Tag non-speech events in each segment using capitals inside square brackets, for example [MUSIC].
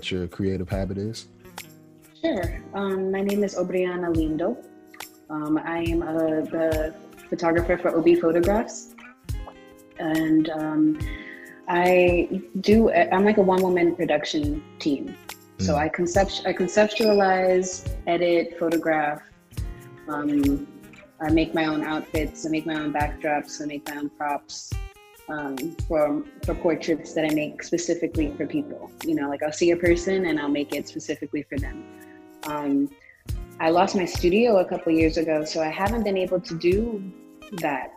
What your creative habit is? Sure. Um, my name is Obriana Lindo. Um, I am uh, the photographer for OB Photographs. And um, I do, I'm like a one woman production team. So hmm. I, concept, I conceptualize, edit, photograph. Um, I make my own outfits, I make my own backdrops, I make my own props um, for for portraits that I make specifically for people. You know, like I'll see a person and I'll make it specifically for them. Um, I lost my studio a couple years ago, so I haven't been able to do that.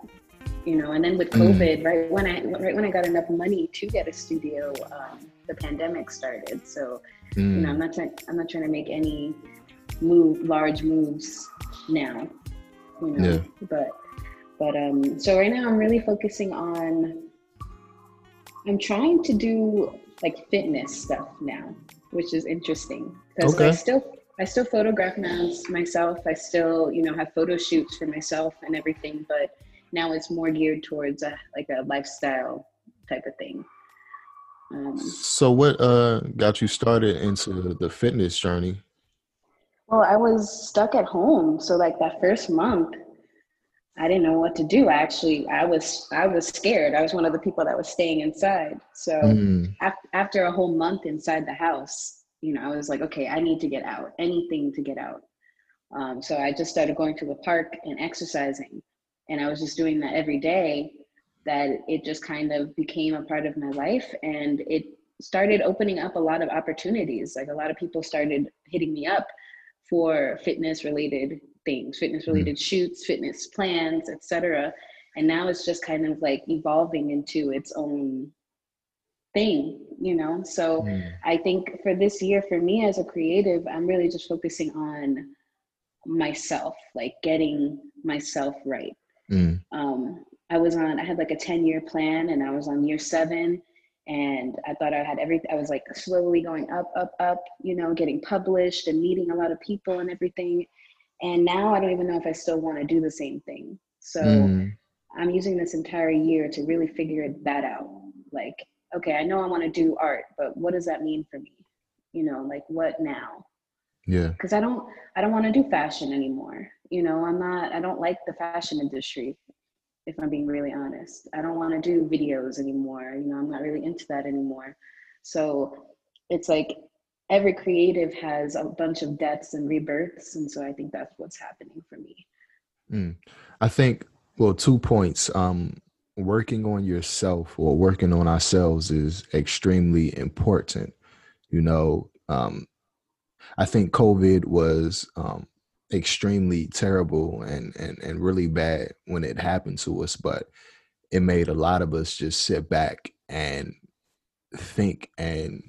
You know, and then with mm. COVID, mm. right when I right when I got enough money to get a studio, um, the pandemic started. So, mm. you know, I'm not trying I'm not trying to make any move large moves now. You know, yeah. but but um, so right now I'm really focusing on. I'm trying to do like fitness stuff now, which is interesting because okay. I still I still photograph myself. I still, you know, have photo shoots for myself and everything, but now it's more geared towards a like a lifestyle type of thing. Um, so, what uh, got you started into the fitness journey? Well, I was stuck at home, so like that first month, I didn't know what to do. Actually, I was I was scared. I was one of the people that was staying inside. So mm. af- after a whole month inside the house, you know, I was like, okay, I need to get out, anything to get out. Um, so I just started going to the park and exercising. And I was just doing that every day that it just kind of became a part of my life. And it started opening up a lot of opportunities. Like a lot of people started hitting me up for fitness related things, fitness related mm-hmm. shoots, fitness plans, etc. And now it's just kind of like evolving into its own thing you know so mm. i think for this year for me as a creative i'm really just focusing on myself like getting myself right mm. um, i was on i had like a 10 year plan and i was on year seven and i thought i had everything i was like slowly going up up up you know getting published and meeting a lot of people and everything and now i don't even know if i still want to do the same thing so mm. i'm using this entire year to really figure that out like okay, I know I want to do art, but what does that mean for me? You know, like what now? Yeah. Because I don't I don't want to do fashion anymore. You know, I'm not I don't like the fashion industry, if I'm being really honest. I don't want to do videos anymore. You know, I'm not really into that anymore. So it's like every creative has a bunch of deaths and rebirths. And so I think that's what's happening for me. Mm. I think well, two points. Um, working on yourself or working on ourselves is extremely important. You know, um, I think COVID was um, extremely terrible and, and and really bad when it happened to us, but it made a lot of us just sit back and think and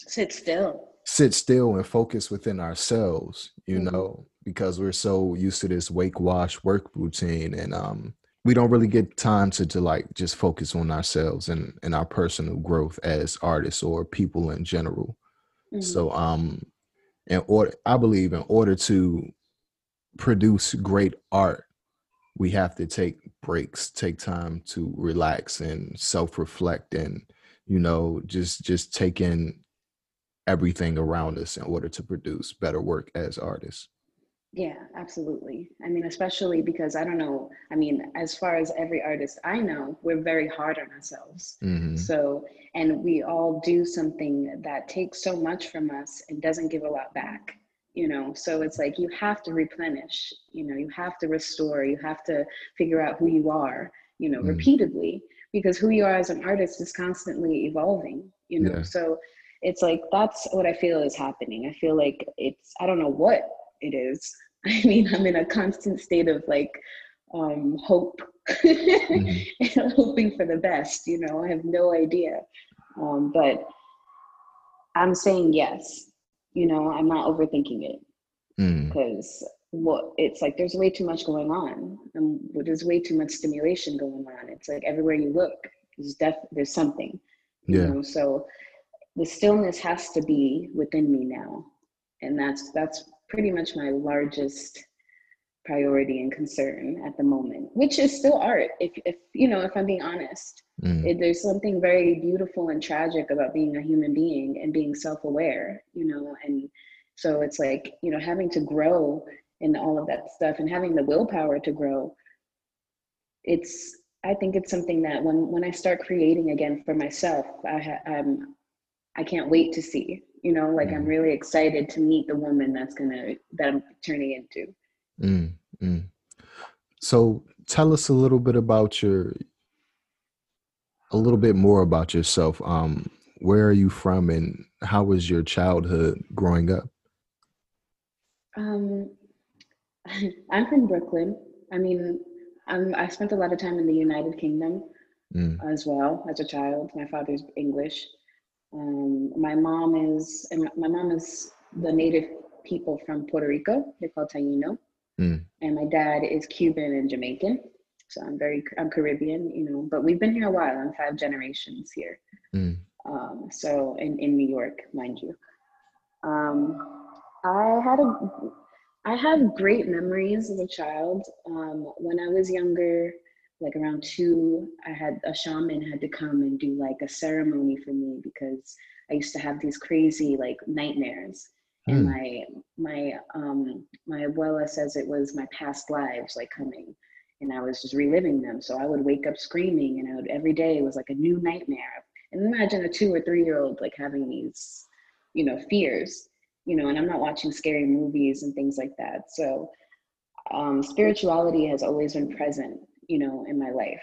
sit still sit still and focus within ourselves you mm-hmm. know because we're so used to this wake wash work routine and um we don't really get time to, to like just focus on ourselves and, and our personal growth as artists or people in general. Mm-hmm. So um in order I believe in order to produce great art, we have to take breaks, take time to relax and self-reflect and you know just just take in everything around us in order to produce better work as artists. Yeah, absolutely. I mean, especially because I don't know, I mean, as far as every artist I know, we're very hard on ourselves. Mm-hmm. So, and we all do something that takes so much from us and doesn't give a lot back, you know? So it's like you have to replenish, you know, you have to restore, you have to figure out who you are, you know, mm-hmm. repeatedly, because who you are as an artist is constantly evolving, you know? Yeah. So it's like that's what I feel is happening. I feel like it's, I don't know what it is. [LAUGHS] I mean, I'm in a constant state of like um, hope mm-hmm. [LAUGHS] and hoping for the best. You know, I have no idea. Um, but I'm saying yes. You know, I'm not overthinking it Mm. because what it's like there's way too much going on and there's way too much stimulation going on. It's like everywhere you look, there's def there's something. You Yeah. know, so the stillness has to be within me now. And that's that's pretty much my largest priority and concern at the moment, which is still art. If if you know, if I'm being honest. Mm. it, there's something very beautiful and tragic about being a human being and being self-aware you know and so it's like you know having to grow in all of that stuff and having the willpower to grow it's i think it's something that when when i start creating again for myself i ha- i'm i can't wait to see you know like i'm Mhm. really excited to meet the woman that's gonna that i'm turning into Mm, mm. So tell us a little bit about your a little bit more about yourself. Um, where are you from and how was your childhood growing up? Um, [LAUGHS] I'm from Brooklyn. I mean, I'm, I spent a lot of time in the United Kingdom Mm, as well as a child. My father's English. Um, my mom is and my mom is the native people from Puerto Rico. They're called Taino, Mm. and my dad is Cuban and Jamaican. So I'm very I'm Caribbean, you know. But we've been here a while. I'm five generations here. mm, Um, so in, in New York, mind you. Um, I had a I have great memories as a child. Um, when I was younger, like around two, I had a shaman had to come and do like a ceremony for me because I used to have these crazy like nightmares. And Hmm. my my um my abuela says it was my past lives like coming and I was just reliving them. So I would wake up screaming and I would every day it was like a new nightmare. And imagine a two or three year old like having these, you know, fears, you know, and I'm not watching scary movies and things like that. So um, spirituality has always been present, you know, in my life.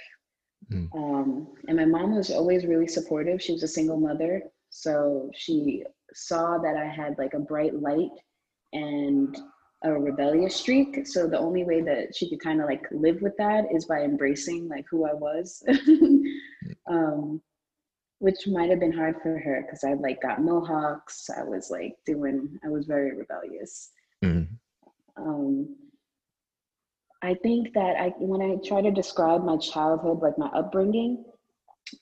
Mm. Um, and my mom was always really supportive. She was a single mother. So she saw that I had like a bright light and a rebellious streak. So the only way that she could kind of like live with that is by embracing like who I was. [LAUGHS] um, which might have been hard for her because I like got mohawks. I was like doing, I was very rebellious. Mm. Um, I think that I when I try to describe my childhood, like my upbringing,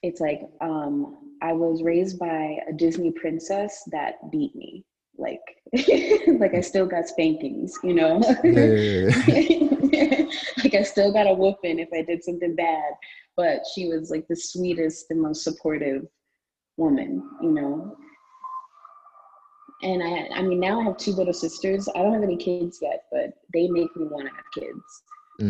it's like um, I was raised by a Disney princess that beat me. Like, [LAUGHS] like I still got spankings, you know. Yeah. [LAUGHS] like I still got a whooping if I did something bad, but she was like the sweetest and most supportive woman, you know. And I, I mean, now I have two little sisters. I don't have any kids yet, but they make me want to have kids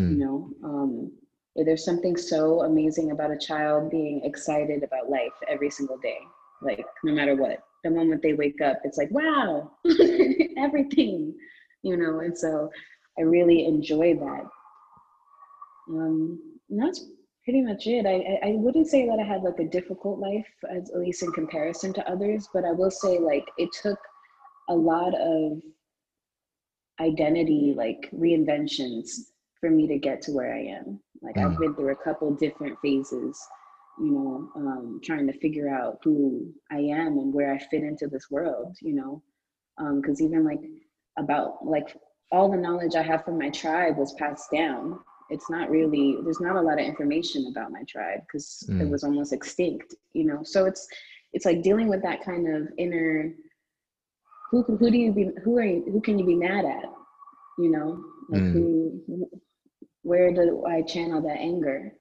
you Mm. know um, there's something so amazing about a child being excited about life every single day. Like no matter what. The moment they wake up it's like wow [LAUGHS] everything you know and so i really enjoy that. Um, and that's pretty much it. I, I i wouldn't say that i had like a difficult life as at least in comparison to others but i will say like it took a lot of identity like reinventions for me to get to where I am. Like I've Mm. been through a couple different phases, you know, um, trying to figure out who I am and where I fit into this world, you know, because even like about like all the knowledge I have from my tribe was passed down. It's not really there's not a lot of information about my tribe because it Mm. was almost extinct, you know. So it's it's like dealing with that kind of inner who who do you be who are you, who can you be mad at, you know, like Mm. who where do I channel that anger?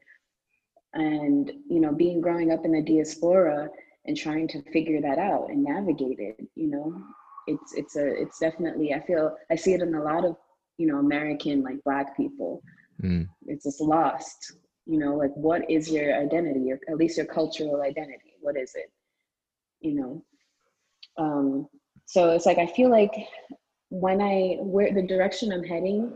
And you know, being growing up in the diaspora and trying to figure that out and navigate it, you know, it's it's a it's definitely I feel I see it in a lot of you know American like Black people. Mm. It's just lost, you know, like what is your identity or at least your cultural identity? What is it? You know, um, so it's like I feel like when I where the direction I'm heading,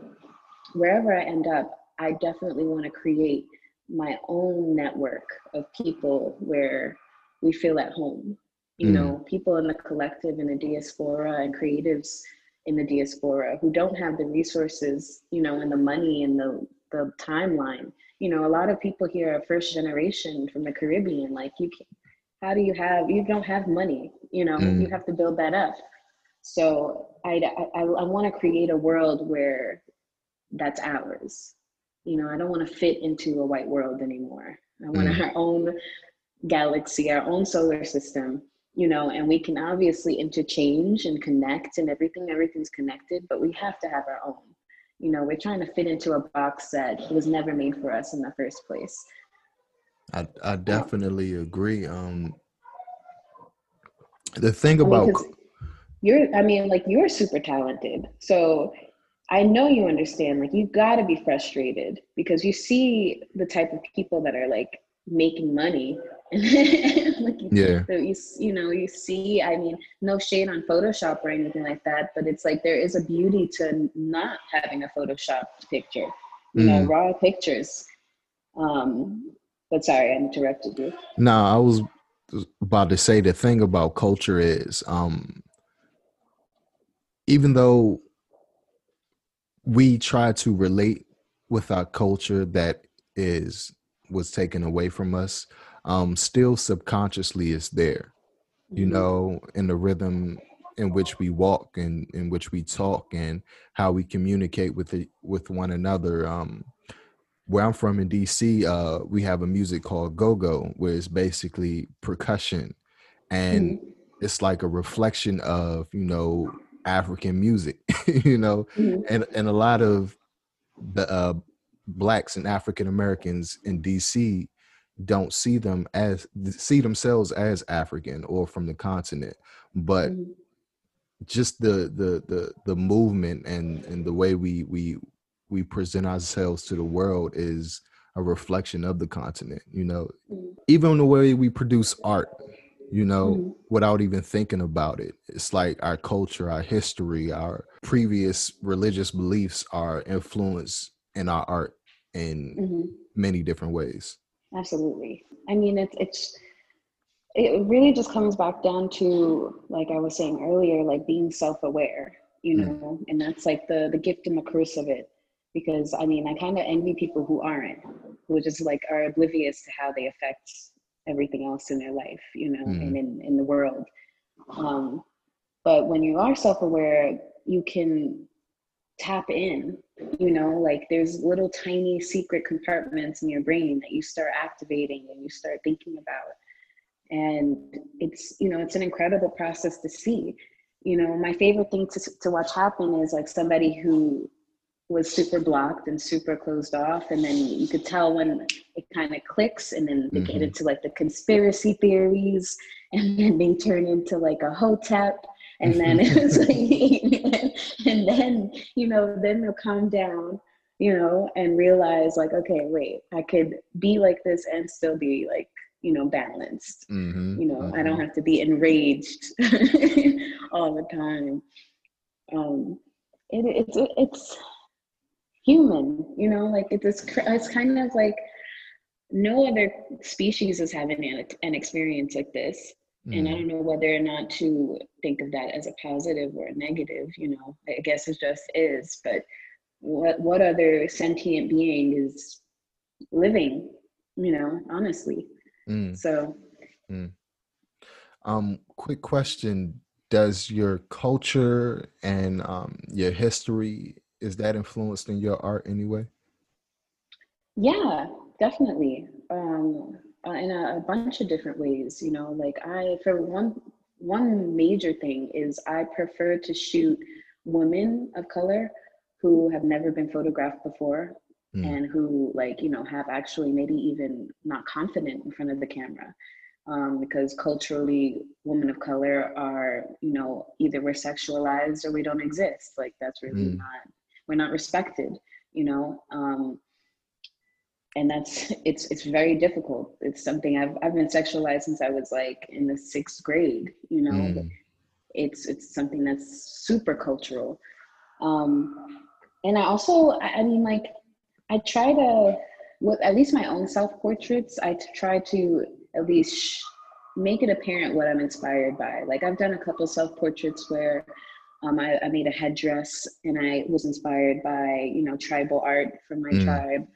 wherever I end up, I definitely want to create my own network of people where we feel at home. You Mm. know, people in the collective, in the diaspora, and creatives in the diaspora who don't have the resources, you know, and the money and the the timeline. You know, a lot of people here are first generation from the Caribbean. Like you, can, how do you have you don't have money you know mm. you have to build that up so i i, I want to create a world where that's ours. You know i don't want to fit into a white world anymore. I want mm. our own galaxy our own solar system you know and we can obviously interchange and connect and everything everything's connected but we have to have our own. You know we're trying to fit into a box that was never made for us in the first place. I i definitely agree um the thing about I mean, you're i mean like you're super talented. So i know you understand like you got to be frustrated because you see the type of people that are like making money. [LAUGHS] Like, yeah. you, you know you see i mean no shade on photoshop or anything like that but it's like there is a beauty to not having a photoshop picture you mm. know raw pictures. Um but sorry i interrupted you. No i was about to say the thing about culture is um even though we try to relate with our culture that is was taken away from us um, still subconsciously is there, you mm-hmm. know, in the rhythm in which we walk and in which we talk and how we communicate with the, with one another. Um, where I'm from in DC, uh, we have a music called go-go, where it's basically percussion, and mm-hmm. it's like a reflection of you know African music, [LAUGHS] you know, mm-hmm. and and a lot of the uh, blacks and African Americans in DC don't see them as see themselves as African or from the continent, but mm-hmm. just the the the the movement and and the way we we we present ourselves to the world is a reflection of the continent. You know, mm-hmm. even the way we produce art, you know, mm-hmm. without even thinking about it. It's like our culture, our history, our previous religious beliefs are influenced in our art in mm-hmm. many different ways. Absolutely. I mean, it's it's it really just comes back down to like I was saying earlier, like being self-aware, you mm. know, mm. and that's like the the gift and the curse of it. Because I mean, I kind of envy people who aren't, who just like are oblivious to how they affect everything else in their life, you know, mm. and in in the world. Um, but when you are self-aware, you can tap in you know like there's little tiny secret compartments in your brain that you start activating and you start thinking about and it's you know it's an incredible process to see you know my favorite thing to, to watch happen is like somebody who was super blocked and super closed off and then you could tell when it kind of clicks and then they mm-hmm. get into like the conspiracy theories and then they turn into like a hotep and then [LAUGHS] it was like [LAUGHS] and then you know then they'll calm down you know and realize like okay wait i could be like this and still be like you know balanced mm-hmm, you know mm-hmm. i don't mm-hmm. have to be enraged [LAUGHS] all the time um it, it's it's human you know like it's it's kind of like no other species is having an, an experience like this Mm. And I mm. don't know whether or not to think of that as a positive or a negative, you know, I guess it just is. But what what other sentient being is living, you know, honestly. Mm. So mm. um quick question. Does your culture and um your history is that influenced in your art anyway? Yeah, definitely. Um uh, in a, a bunch of different ways. You know, like I, for one, one major thing is I prefer to shoot women of color who have never been photographed before mm. and who like you know have actually maybe even not confident in front of the camera um, because culturally women of color are you know either we're sexualized or we don't exist like that's really mm. not we're not respected you know um, and that's it's it's very difficult. It's something i've i've been sexualized since i was like in the sixth grade you know? Mm. it's it's something that's super cultural. Um and i also I, I mean like i try to with at least my own self portraits i try to at least sh- make it apparent what i'm inspired by. Like i've done a couple self portraits where um, I, I, made a headdress and I was inspired by, you know, tribal art from my mm. tribe.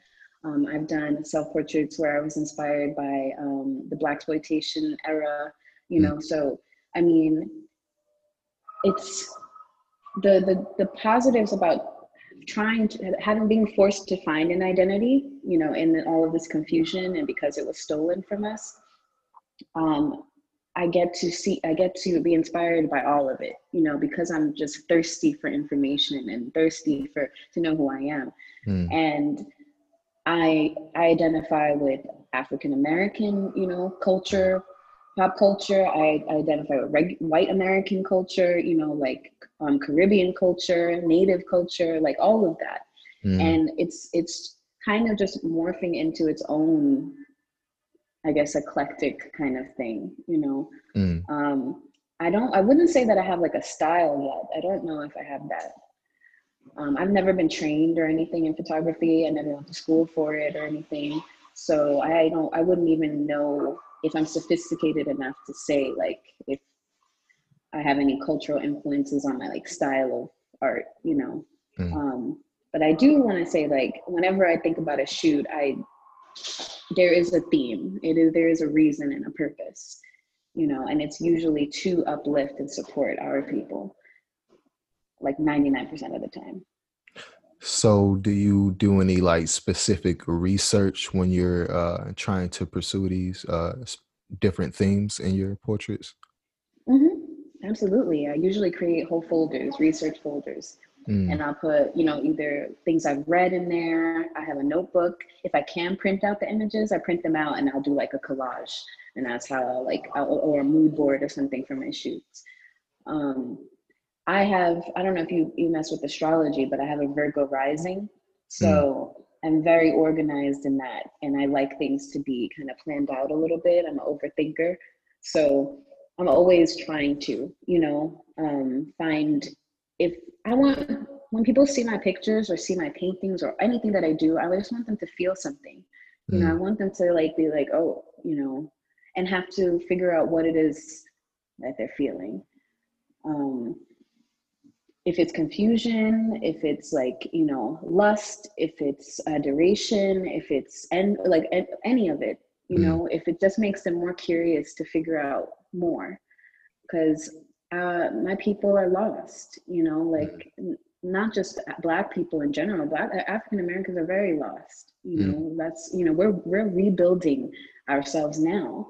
Um, I've done self portraits where I was inspired by um, the blaxploitation era. You mm. know, so I mean, it's the the the positives about trying to having been forced to find an identity. You know, in all of this confusion and because it was stolen from us. Um, I get to see, I get to be inspired by all of it, you know, because I'm just thirsty for information and thirsty for to know who I am. Mm. And I, I identify with African American, you know, culture, pop culture. I, I identify with reg- white American culture, you know, like um, Caribbean culture, Native culture, like all of that. Mm. And it's it's kind of just morphing into its own I guess eclectic kind of thing, you know. Mm. Um, I don't I wouldn't say that I have like a style yet. I don't know if I have that. Um, I've never been trained or anything in photography. I never went to school for it or anything. So I don't I wouldn't even know if I'm sophisticated enough to say like if I have any cultural influences on my like style of art, you know. Mm. Um, but I do want to say like whenever I think about a shoot, I there is a theme. It is there is a reason and a purpose you know and it's usually to uplift and support our people like 99% of the time. So do you do any like specific research when you're uh, trying to pursue these uh, different themes in your portraits? Mm-hmm. absolutely. I usually create whole folders research folders Mm. And I'll put, you know, either things I've read in there. I have a notebook. If I can print out the images, I print them out and I'll do like a collage. And that's how I'll like, I'll, or a mood board or something for my shoots. Um, I have, I don't know if you, you mess with astrology, but I have a Virgo rising. So mm. I'm very organized in that. And I like things to be kind of planned out a little bit. I'm an overthinker. So I'm always trying to, you know, um, find if I want when people see my pictures or see my paintings or anything that I do, I just want them to feel something. You know, I mm. want them to like be like, oh, you know, and have to figure out what it is that they're feeling. Um, if it's confusion, if it's like you know lust, if it's adoration, if it's and like any of it, you mm. know, if it just makes them more curious to figure out more, because uh, my people are lost, you know, like mm. not just black people in general, black African Americans are very lost. You mm. know, that's you know, we're we're rebuilding ourselves now.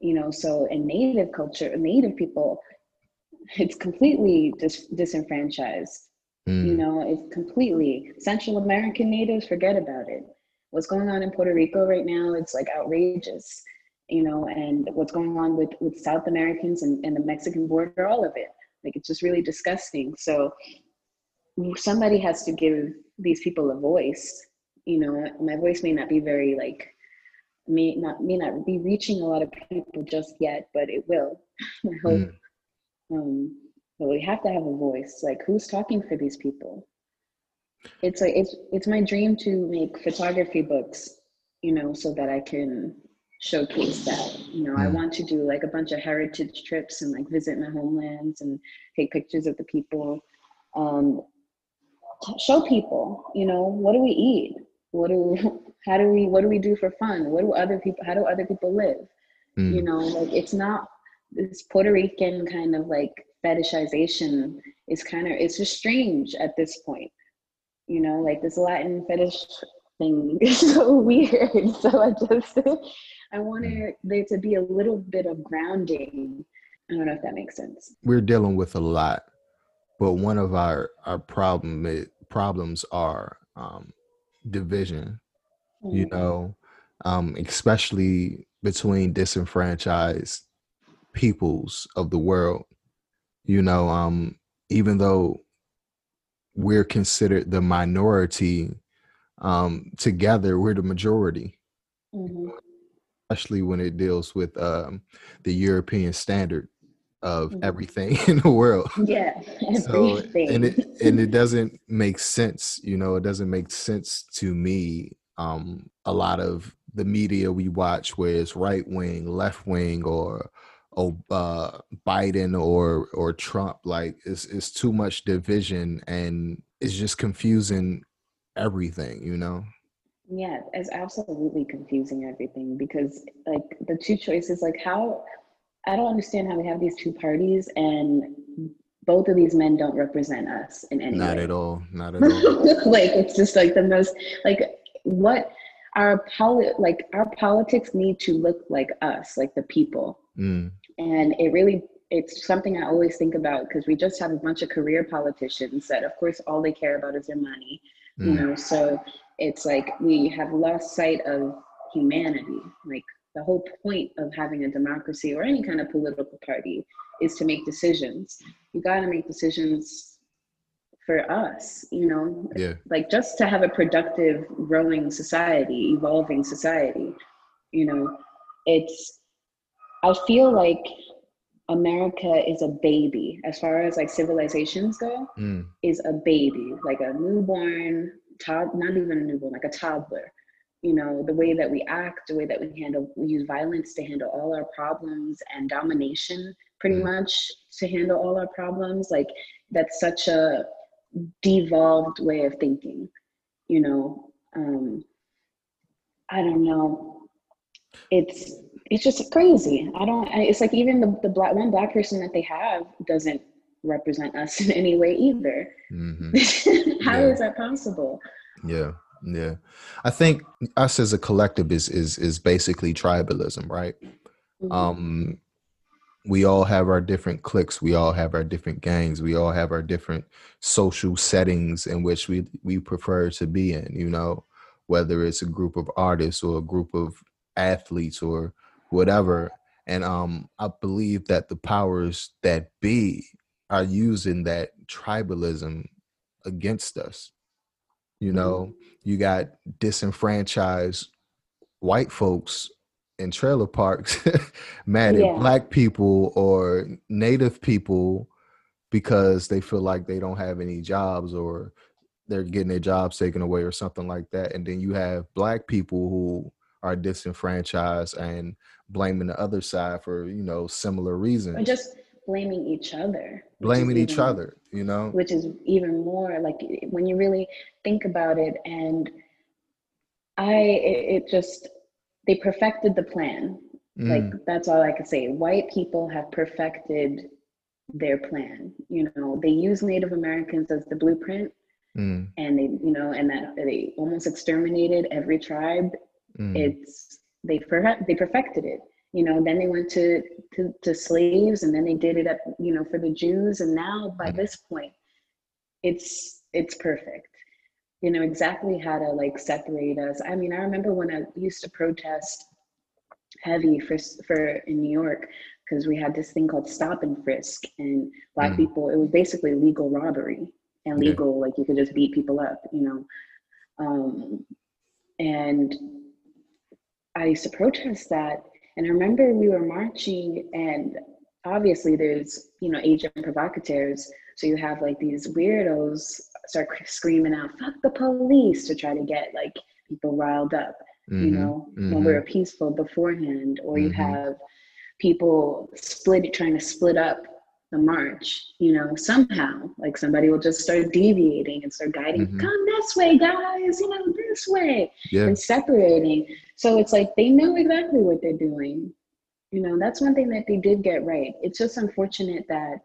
You know, so in native culture, native people, [LAUGHS] it's completely dis- disenfranchised. Mm. You know, it's completely Central American natives, forget about it. What's going on in Puerto Rico right now, it's like outrageous you know, and what's going on with, with South Americans and, and the Mexican border, all of it. Like it's just really disgusting. So somebody has to give these people a voice. You know, my voice may not be very like may not may not be reaching a lot of people just yet, but it will. [LAUGHS] I hope. Mm. Um, but we have to have a voice. Like who's talking for these people? It's like it's it's my dream to make photography books, you know, so that I can showcase that. You know, I want to do like a bunch of heritage trips and like visit my homelands and take pictures of the people. Um, show people, you know, what do we eat? What do we? [LAUGHS] how do we what do we do for fun? What do other people how do other people live? Mm. You know, like it's not this Puerto Rican kind of like fetishization is kind of it's just strange at this point. You know, like this Latin fetish thing [LAUGHS] is so weird. So I just [LAUGHS] I wanted there to be a little bit of grounding. I don't know if that makes sense. We're dealing with a lot, but one of our our problem problems are um, division. Mm-hmm. You know, um, especially between disenfranchised peoples of the world. You know, um, even though we're considered the minority, um, together we're the majority. Mm-hmm especially when it deals with um, the European standard of mm-hmm. everything [LAUGHS] in the world. Yeah. [LAUGHS] So and it [LAUGHS] and it doesn't make sense, you know, it doesn't make sense to me. Um, a lot of the media we watch where it's right wing, left wing, or or uh, Biden or or Trump, like it's it's too much division and it's just confusing everything, you know. Yeah, it's absolutely confusing everything because like the two choices, like how I don't understand how we have these two parties and both of these men don't represent us in any way. Not way. at all. Not at all. [LAUGHS] like it's just like the most like what our poli- like our politics need to look like us, like the people. Mm, And it really it's something I always think about because we just have a bunch of career politicians that of course all they care about is their money. You mm, know, so it's like we have lost sight of humanity. Like the whole point of having a democracy or any kind of political party is to make decisions. You got to make decisions for us, you know, yeah. like just to have a productive, growing society, evolving society. You know, it's, I feel like America is a baby as far as like civilizations go Mm, is a baby, like a newborn, tod- not even a newborn, like a toddler. You know, the way that we act, the way that we handle, we use violence to handle all our problems and domination pretty Mm. much to handle all our problems. Like, that's such a devolved way of thinking, you know. Um, I don't know. It's it's just crazy. I don't. It's like even the the black one black person that they have doesn't represent us [LAUGHS] in any way either. hmm [LAUGHS] How Yeah. is that possible? Yeah. Yeah. I think us as a collective is is is basically tribalism, right? Mhm. um we all have our different cliques we all have our different gangs we all have our different social settings in which we we prefer to be in you know whether it's a group of artists or a group of athletes or whatever and um i believe that the powers that be are using that tribalism against us. You mm-hmm. know you got disenfranchised white folks in trailer parks [LAUGHS] mad Yeah. at black people or native people because they feel like they don't have any jobs or they're getting their jobs taken away or something like that. And then you have black people who are disenfranchised and blaming the other side for you know similar reasons. Or just blaming each other. blaming each even- other you know Which is even more like when you really think about it, and I, it, it just, they perfected the plan. Mm, Like, that's all I could say. White people have perfected their plan. You know, they use Native Americans as the blueprint, mm, and they, you know, and that they almost exterminated every tribe mm, it's they per- they perfected it you know then they went to, to to slaves and then they did it up you know for the jews and now by Mhm. this point it's it's perfect you know exactly how to like separate us i mean i remember when i used to protest heavy for for in new york because we had this thing called stop and frisk and black Mm. people it was basically legal robbery and Yeah. legal like you could just beat people up you know um and I used to protest that. And I remember we were marching, and obviously there's, you know, agent provocateurs. So you have like these weirdos start screaming out, fuck the police, to try to get like people riled up, you mhm, know, when mhm. we were peaceful beforehand. Or you Mhm. have people split, trying to split up the march, you know, somehow. Like somebody will just start deviating and start guiding, Mhm. come this way, guys, you know, this way yeah and separating. So it's like they know exactly what they're doing. You know, that's one thing that they did get right. It's just unfortunate that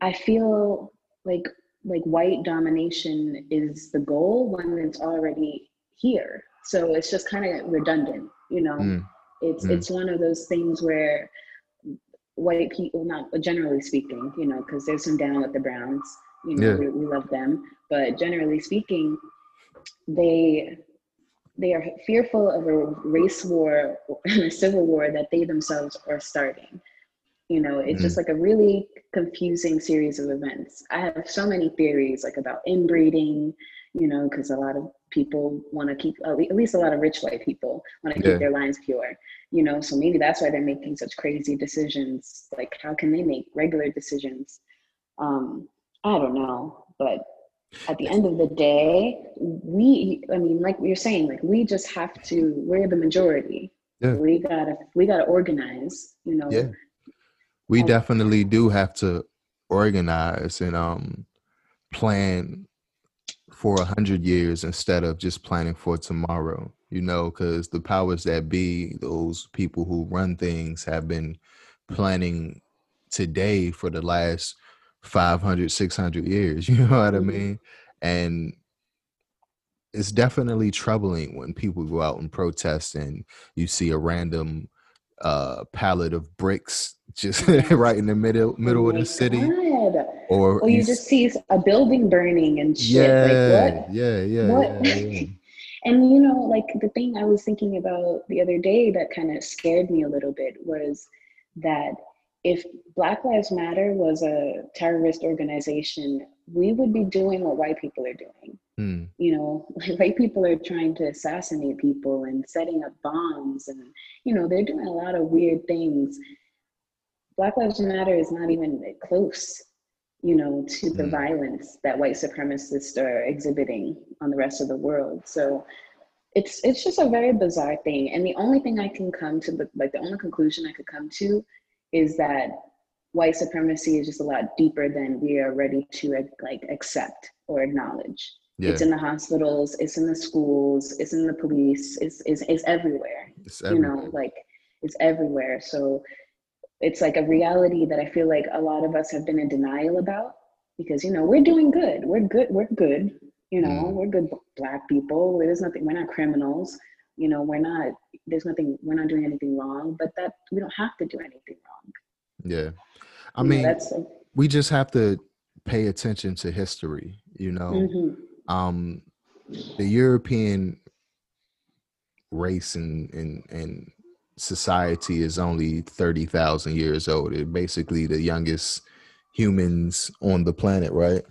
I feel like like white domination is the goal when it's already here. So it's just kind of redundant, you know. Mm, It's Mm. it's one of those things where white people, not generally speaking, you know, because there's some down with the Browns, you know, Yeah. we, we love them, but generally speaking, they they are fearful of a race war and [CLEARS THROAT] a civil war that they themselves are starting. You know, it's just like a really confusing series of events. I have so many theories, like about inbreeding, you know, because a lot of people want to keep, at at least a lot of rich white people want to Yeah. keep their lines pure, you know, so maybe that's why they're making such crazy decisions. Like, how can they make regular decisions? Um, I don't know, but at the end of the day, we, I mean, like you're saying, like we just have to, we're the majority. Yeah. We gotta, we gotta organize, you know. Yeah. we Um, definitely do have to organize and um plan for a hundred years instead of just planning for tomorrow you know because the powers that be those people who run things have been planning today for the last 500 600 years [LAUGHS] you know what i mm-hmm. mean and it's definitely troubling when people go out and protest and you see a random uh pallet of bricks just [LAUGHS] right in the middle middle oh of the city God. or, or you, you, just see a building burning and shit yeah like, what? yeah yeah what? Yeah, [LAUGHS] yeah. and you know like the thing i was thinking about the other day that kind of scared me a little bit was that if black lives matter was a terrorist organization we would be doing what white people are doing Mm. You know, [LAUGHS] like white people are trying to assassinate people and setting up bombs, and you know they're doing a lot of weird things. Black Lives Matter is not even close, you know, to the mm. violence that white supremacists are exhibiting on the rest of the world. So it's it's just a very bizarre thing. And the only thing I can come to, like the only conclusion I could come to, is that white supremacy is just a lot deeper than we are ready to like accept or acknowledge. Yeah. It's in the hospitals, it's in the schools, it's in the police, it's it's, it's everywhere. It's everywhere. You know, like it's everywhere. So it's like a reality that I feel like a lot of us have been in denial about because you know we're doing good. We're good. We're good. You know, mm. we're good black people. There's nothing. We're not criminals. You know, we're not. There's nothing. We're not doing anything wrong. But that we don't have to do anything wrong. Yeah, I you mean, know, that's a, we just have to pay attention to history. You know. Mm-hmm um, the European race and, and, and society is only 30,000 years old. It's basically the youngest humans on the planet, right?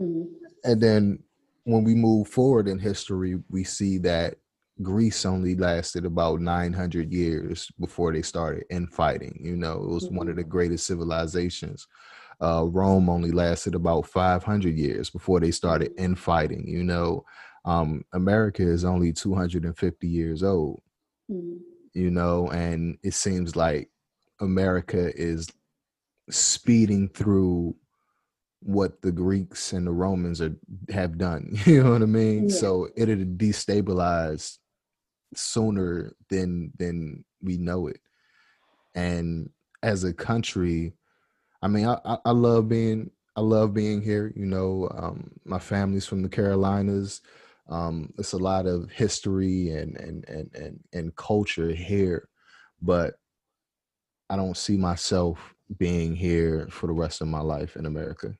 Mm-hmm. And then when we move forward in history, we see that Greece only lasted about 900 years before they started infighting. You know, it was mm-hmm. one of the mm-hmm. greatest civilizations uh, Rome only lasted about 500 years before they started infighting. You know, um, America is only 250 years old. Mm-hmm. You know, and it seems like America is speeding through what the Greeks and the Romans are have done. [LAUGHS] You know what I mean? Yeah. So it'll destabilize sooner than than we know it. And as a country, I mean, I, I love being I love being here. You know, um, my family's from the Carolinas. Um, it's a lot of history and and and and and culture here, but I don't see myself being here for the rest of my life in America.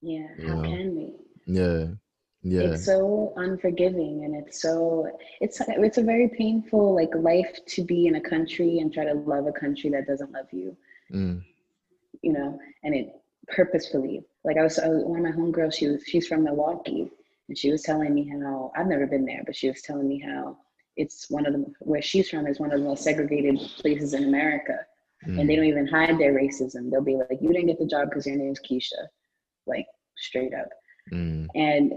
Yeah, how know? can we? Yeah. Yeah. It's so unforgiving and it's so it's it's a very painful like life to be in a country and try to love a country that doesn't love you. Mm you know, and it purposefully. Like I was, I was one of my homegirls, she was she's from Milwaukee, and she was telling me how I've never been there, but she was telling me how it's one of the where she's from is one of the most segregated places in America, mm. and they mm. don't even hide their racism. They'll be like, "You didn't get the job because your name's Keisha," like straight up. Mm. And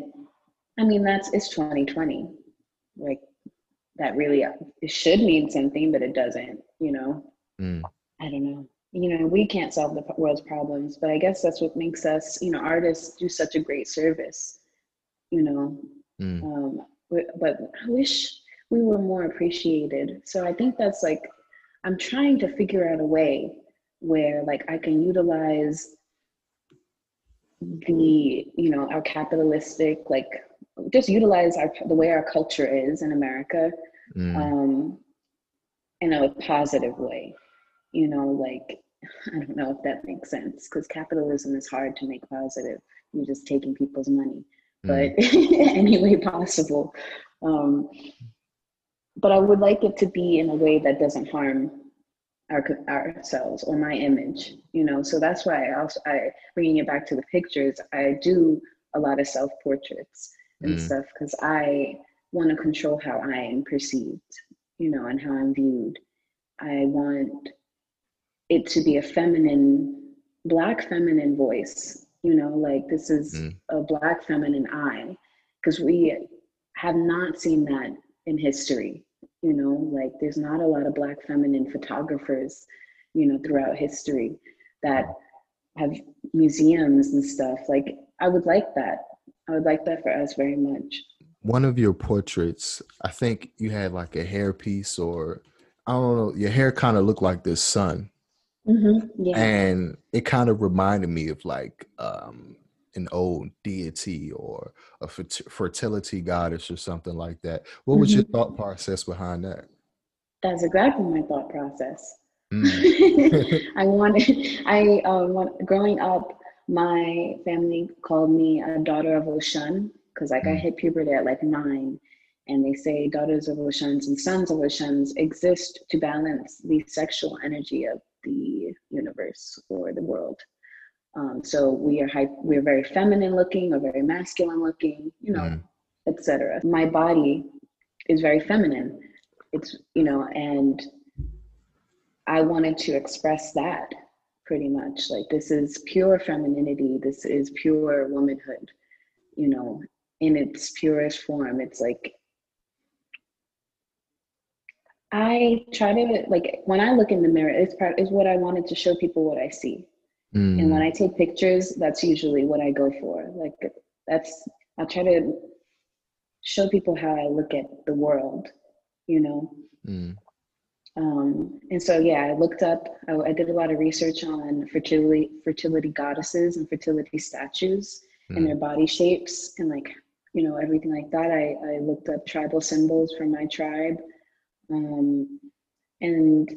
I mean, that's it's 2020. Like that really it should mean something, but it doesn't. You know. Mm. I don't know you know we can't solve the world's problems but i guess that's what makes us you know artists do such a great service you know mm. um, but i wish we were more appreciated so i think that's like i'm trying to figure out a way where like i can utilize the you know our capitalistic like just utilize our the way our culture is in america mm. um in a positive way you know like [LAUGHS] I don't know if that makes sense because capitalism is hard to make positive. You're just taking people's money, mm. but [LAUGHS] any way possible. Um, but I would like it to be in a way that doesn't harm our ourselves or my image, you know. So that's why I also I bringing it back to the pictures. I do a lot of self portraits and mm. stuff because I want to control how I am perceived, you know, and how I'm viewed. I want it to be a feminine, black feminine voice. You know, like this is mm. a black feminine eye, because we have not seen that in history. You know, like there's not a lot of black feminine photographers, you know, throughout history that have museums and stuff. Like I would like that. I would like that for us very much. One of your portraits, I think you had like a hairpiece, or I don't know, your hair kind of looked like the sun. Mm-hmm. Yeah. And it kind of reminded me of like um, an old deity or a fertility goddess or something like that. What was mm-hmm. your thought process behind that? That's exactly my thought process. Mm. [LAUGHS] I wanted, I uh, want, growing up, my family called me a daughter of Oshun because like mm. I hit puberty at like nine. And they say daughters of Oshuns and sons of Oshuns exist to balance the sexual energy of the universe or the world. Um, so we are high, we're very feminine looking or very masculine looking, you know, mm. etc. My body is very feminine. It's you know, and I wanted to express that pretty much. Like this is pure femininity. This is pure womanhood. You know, in its purest form. It's like I try to like when I look in the mirror, it's part is what I wanted to show people what I see. Mm. And when I take pictures, that's usually what I go for. Like that's I try to show people how I look at the world, you know. Mm. Um, and so yeah, I looked up. I, I, did a lot of research on fertility, fertility goddesses and fertility statues mm. and their body shapes and like you know everything like that. I I looked up tribal symbols for my tribe, um, and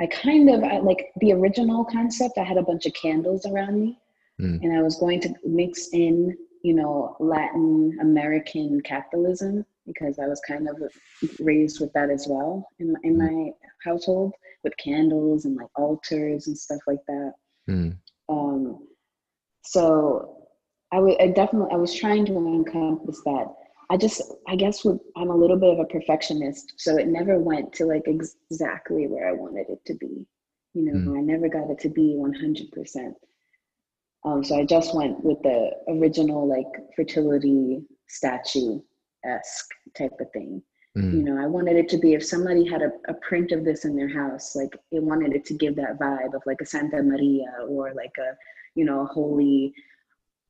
I kind of I, like the original concept. I had a bunch of candles around me, mm. and I was going to mix in, you know, Latin American Catholicism because I was kind of raised with that as well in in mm. my household with candles and like altars and stuff like that. Mm. Um, so I would I definitely I was trying to encompass that I just, I guess with, I'm a little bit of a perfectionist, so it never went to like ex- exactly where I wanted it to be. You know, mm. I never got it to be 100%. Um, so I just went with the original like fertility statue esque type of thing. Mm. You know, I wanted it to be if somebody had a, a print of this in their house, like it wanted it to give that vibe of like a Santa Maria or like a, you know, a holy,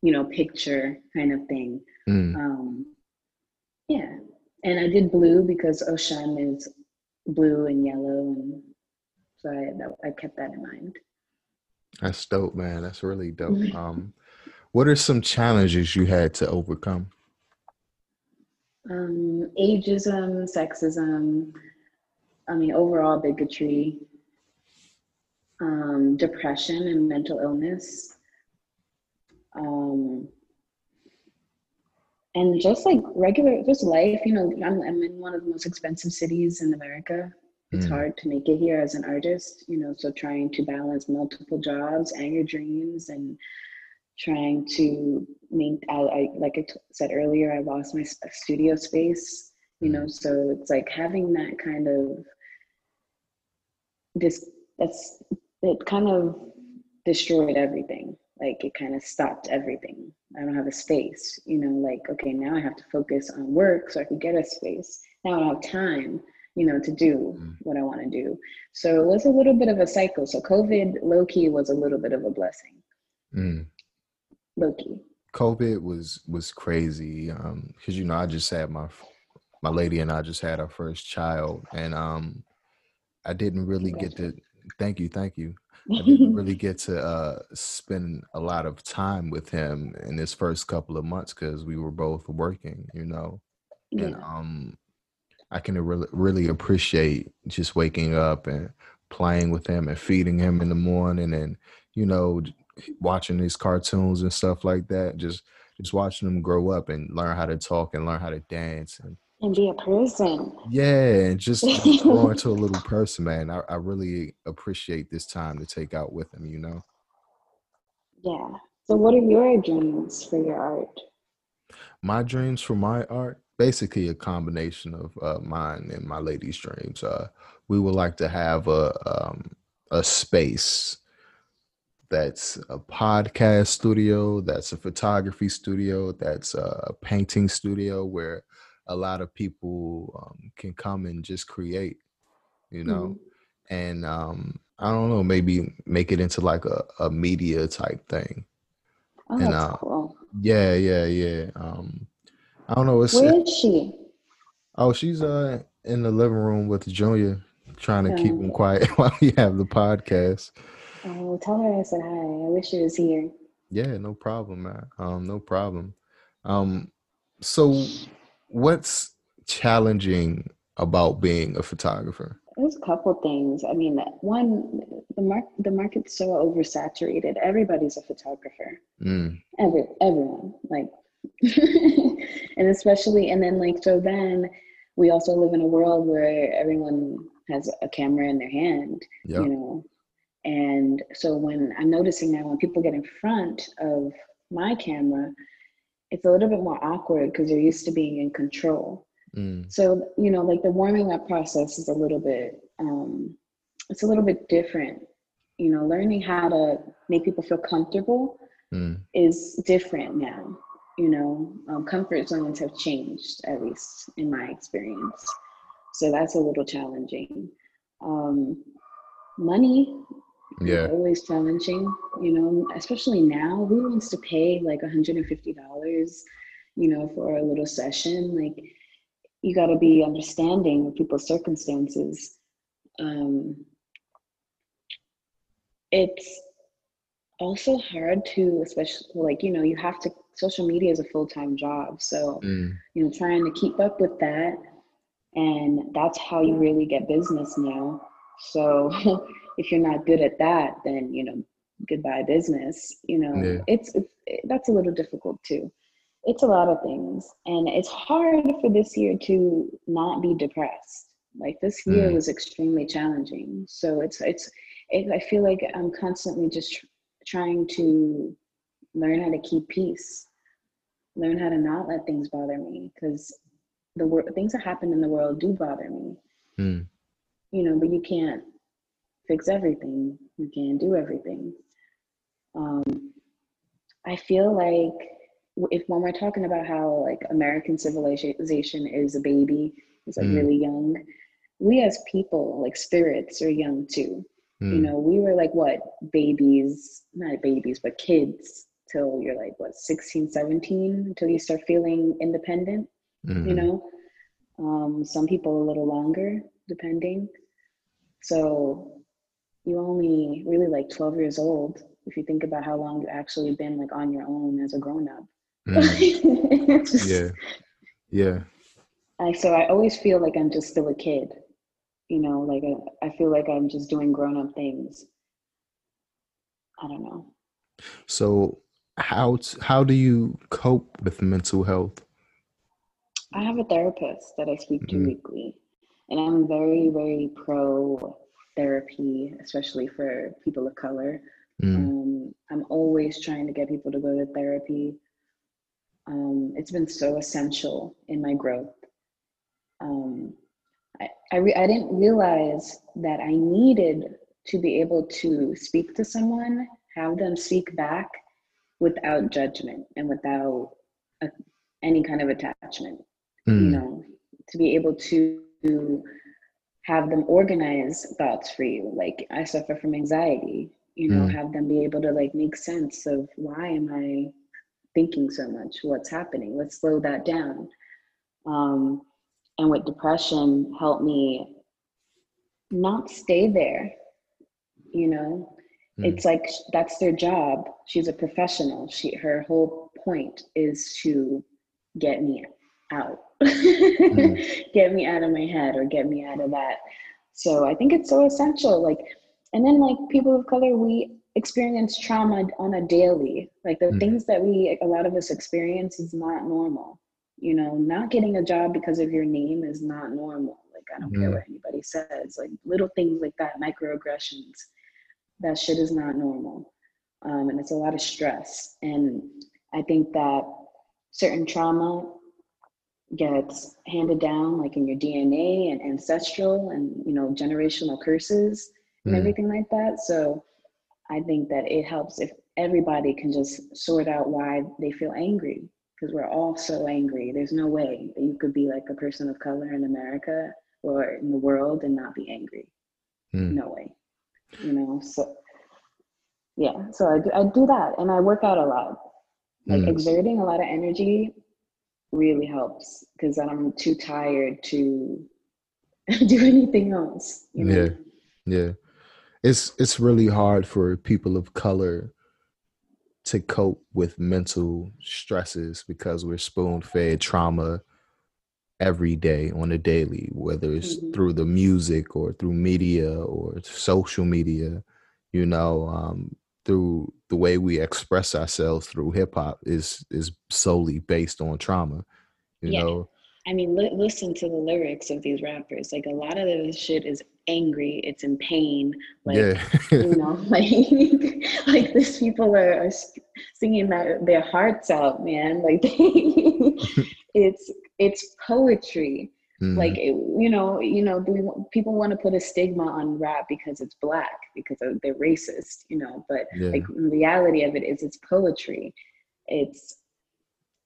you know, picture kind of thing. Mm. Um, yeah. And I did blue because Oshun is blue and yellow. And so I, I kept that in mind. That's dope, man. That's really dope. [LAUGHS] um, what are some challenges you had to overcome? Um, ageism, sexism, I mean, overall bigotry, um, depression and mental illness, um, and just like regular just life you know I'm, I'm in one of the most expensive cities in america it's mm. hard to make it here as an artist you know so trying to balance multiple jobs and your dreams and trying to make I, I like I t- said earlier i lost my studio space you know mm. so it's like having that kind of this that's it kind of destroyed everything like it kind of stopped everything i don't have a space you know like okay now i have to focus on work so i could get a space now i don't have time you know to do mm. what i want to do so it was a little bit of a cycle so covid low-key was a little bit of a blessing mm. Low-key covid was was crazy um because you know i just had my my lady and i just had our first child and um i didn't really get to thank you thank you I didn't [LAUGHS] really get to uh, spend a lot of time with him in his first couple of months because we were both working, you know. Yeah. And um, I can really, really appreciate just waking up and playing with him and feeding him in the morning and you know watching these cartoons and stuff like that. Just just watching them grow up and learn how to talk and learn how to dance and and be a person. Yeah, and [LAUGHS] just grow into a little person, man. I, I really appreciate this time to take out with them, you know? Yeah. So, what are your dreams for your art? My dreams for my art, basically a combination of uh, mine and my lady's dreams. Uh, we would like to have a um, a space that's a podcast studio, that's a photography studio, that's a painting studio where a lot of people um, can come and just create, you know, mm-hmm. and um, I don't know, maybe make it into like a, a media type thing. Oh, and, that's uh, cool. Yeah, yeah, yeah. Um, I don't know. Where is she? Oh, she's uh in the living room with Junior, trying to keep him quiet [LAUGHS] while we have the podcast. Oh, tell her I said hi. I wish she was here. Yeah, no problem, man. Um, no problem. Um, so what's challenging about being a photographer? There's a couple things. I mean, one, the mark the market's so oversaturated. Everybody's a photographer. Mm. Every everyone like, [LAUGHS] and especially and then like so then we also live in a world where everyone has a camera in their hand. Yep. You know, and so when I'm noticing that when people get in front of my camera, it's a little bit more awkward because they're used to being in control. Mm. So, you know, like the warming up process is a little bit, um, it's a little bit different. You know, learning how to make people feel comfortable mm. is different now. You know, um, comfort zones have changed, at least in my experience. So that's a little challenging. Um, money yeah. always challenging you know especially now who wants to pay like $150 you know for a little session? Like you got to be understanding of people's circumstances. Um it's also hard to especially like you know you have to social media is a full-time job so mm. you know trying to keep up with that and that's how you really get business now. So [LAUGHS] if you're not good at that, then you know, goodbye business. You know, yeah. it's, it's it, that's a little difficult too. It's a lot of things, and it's hard for this year to not be depressed. Like this year mm. was extremely challenging. So it's it's it, I feel like I'm constantly just tr- trying to learn how to keep peace, learn how to not let things bother me because the wor- things that happen in the world do bother me. Mm. You know, but you can't fix everything. You can't do everything. Um, I feel like if when we're talking about how like American civilization is a baby, it's like mm. really young. We as people, like spirits, are young too. Mm. You know, we were like what babies, not babies, but kids till you're like what 16, 17 until you start feeling independent. Mm-hmm. You know, um, some people a little longer, depending. So you only really like 12 years old if you think about how long you actually been like on your own as a grown-up. Mm. [LAUGHS] yeah. Yeah. I, so i always feel like i'm just still a kid you know like I, I feel like i'm just doing grown-up things. I don't know. So how t- how do you cope with mental health? I have a therapist that i speak to mm weekly and i'm very very pro therapy, especially for people of color. Mm. Um, I'm always trying to get people to go to therapy. Um, it's been so essential in my growth. Um, I, I, re- I didn't realize that I needed to be able to speak to someone, have them speak back without judgment and without a, any kind of attachment. Mm. You know, to be able to have them organize thoughts for you. Like I suffer from anxiety, you know, mm. have them be able to like make sense of why am I thinking so much? What's happening? Let's slow that down. Um, and with depression, help me not stay there. You know, mm. it's like that's their job. She's a professional. She her whole point is to get me out mm. [LAUGHS] get me out of my head or get me out of that so i think it's so essential like and then like people of color we experience trauma on a daily like the mm. things that we a lot of us experience is not normal you know not getting a job because of your name is not normal like i don't mm. care what anybody says like little things like that microaggressions that shit is not normal um, and it's a lot of stress and i think that certain trauma gets handed down like in your DNA and ancestral and you know generational curses and mm. everything like that. So I think that it helps if everybody can just sort out why they feel angry because we're all so angry. There's no way that you could be like a person of color in America or in the world and not be angry. Mm. No way. You know, so yeah, so I do, I do that and I work out a lot Like mm. exerting a lot of energy really helps because I'm too tired to [LAUGHS] do anything else. You know? Yeah, yeah. It's it's really hard for people of color to cope with mental stresses because we're spoon fed trauma every day on a daily, whether it's mm-hmm. through the music or through media or social media, you know, um, through the way we express ourselves through hip hop is is solely based on trauma, you yeah. know. I mean, li- listen to the lyrics of these rappers. Like a lot of this shit is angry. It's in pain. Like yeah. you know, [LAUGHS] like like these people are, are singing their, their hearts out, man. Like [LAUGHS] they, [LAUGHS] it's it's poetry. Mm-hmm. Like you know, you know, we, people want to put a stigma on rap because it's black because they're racist, you know. But yeah. like the reality of it is, it's poetry. It's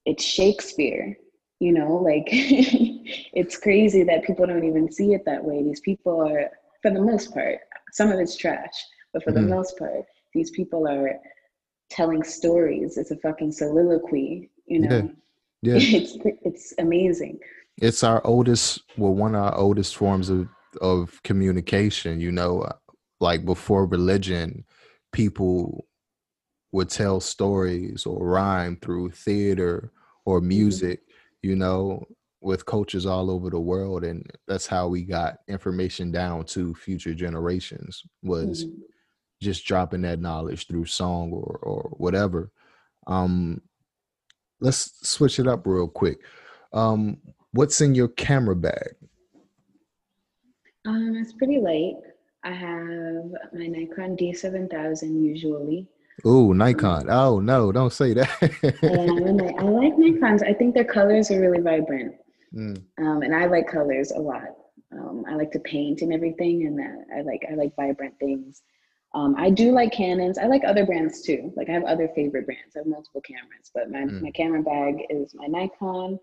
it's Shakespeare. You know, like [LAUGHS] it's crazy that people don't even see it that way. These people are, for the most part, some of it's trash, but for mm-hmm. the most part, these people are telling stories. It's a fucking soliloquy. You know. Yeah [LAUGHS] yeah. It's it's amazing. It's our oldest, well, one of our oldest forms of of communication. You know, like before religion, people would tell stories or rhyme through theater or mm-hmm. music. You know, with cultures all over the world, and that's how we got information down to future generations. Was mm-hmm. just dropping that knowledge through song or or whatever. Um, let's switch it up real quick. Um, what's in your camera bag? Um, it's pretty light. I have my Nikon D7000 usually. Oh, Nikon. Oh no, don't say that. I like Nikons. I think their colors are really vibrant. Mm. Um, and I like colors a lot. Um, I like to paint and everything, and that I like I like vibrant things. Um, I do like Canons. I like other brands too. Like I have other favorite brands. I have multiple cameras, but my, mm. my camera bag is my Nikon.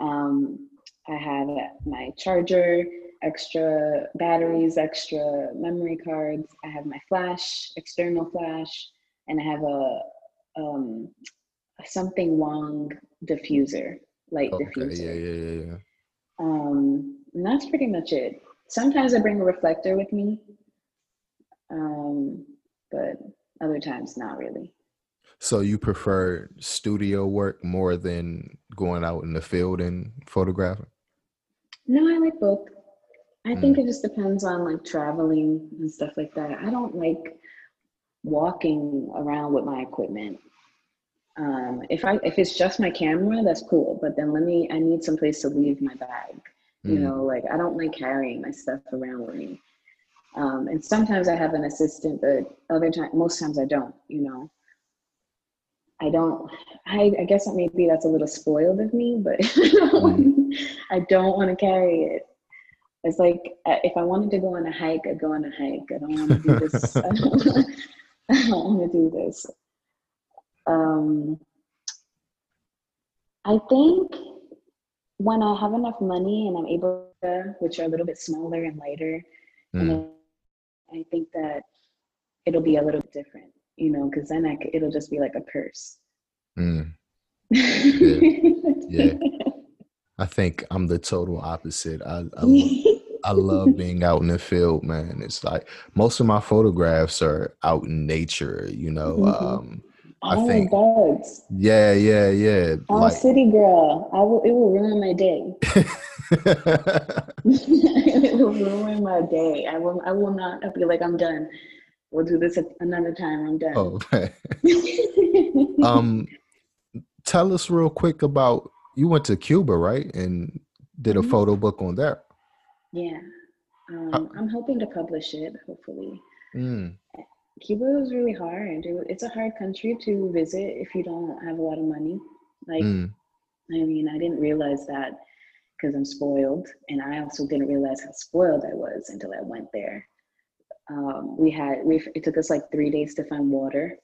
Um, I have my charger, extra batteries, extra memory cards. I have my flash, external flash, and I have a um, something long diffuser, light okay, diffuser. Yeah, yeah, yeah, yeah. Um, and that's pretty much it. Sometimes I bring a reflector with me um, but other times not really. So you prefer studio work more than going out in the field and photographing? No, I like both. I mm. think it just depends on like traveling and stuff like that. I don't like walking around with my equipment. Um, if I if it's just my camera, that's cool. But then let me I need some place to leave my bag. You mm. know, like I don't like carrying my stuff around with me. Um, and sometimes I have an assistant, but other time, most times I don't. You know, I don't. I, I guess maybe that's a little spoiled of me, but mm. [LAUGHS] I don't want to carry it. It's like uh, if I wanted to go on a hike, I'd go on a hike. I don't want to do this. [LAUGHS] [LAUGHS] I don't want to do this. Um, I think when I have enough money and I'm able to, which are a little bit smaller and lighter, mm. and I think that it'll be a little different, you know, because then I, it'll just be like a purse. Mm. Yeah. [LAUGHS] yeah. I think I'm the total opposite. I, I, love, [LAUGHS] I love being out in the field, man. It's like most of my photographs are out in nature, you know. Mm-hmm. Um, I oh, think birds. Yeah, yeah, yeah. I'm like, a city girl. I will. It will ruin my day. [LAUGHS] it will ruin my day. I will. I will not. I'll be like, I'm done. We'll do this another time. I'm done. Oh, okay. [LAUGHS] um, tell us real quick about you went to Cuba, right, and did a mm-hmm. photo book on there. Yeah, um, I'm hoping to publish it. Hopefully. Mm. Cuba was really hard. It's a hard country to visit if you don't have a lot of money. Like, mm. I mean, I didn't realize that because I'm spoiled, and I also didn't realize how spoiled I was until I went there. Um, we had we it took us like three days to find water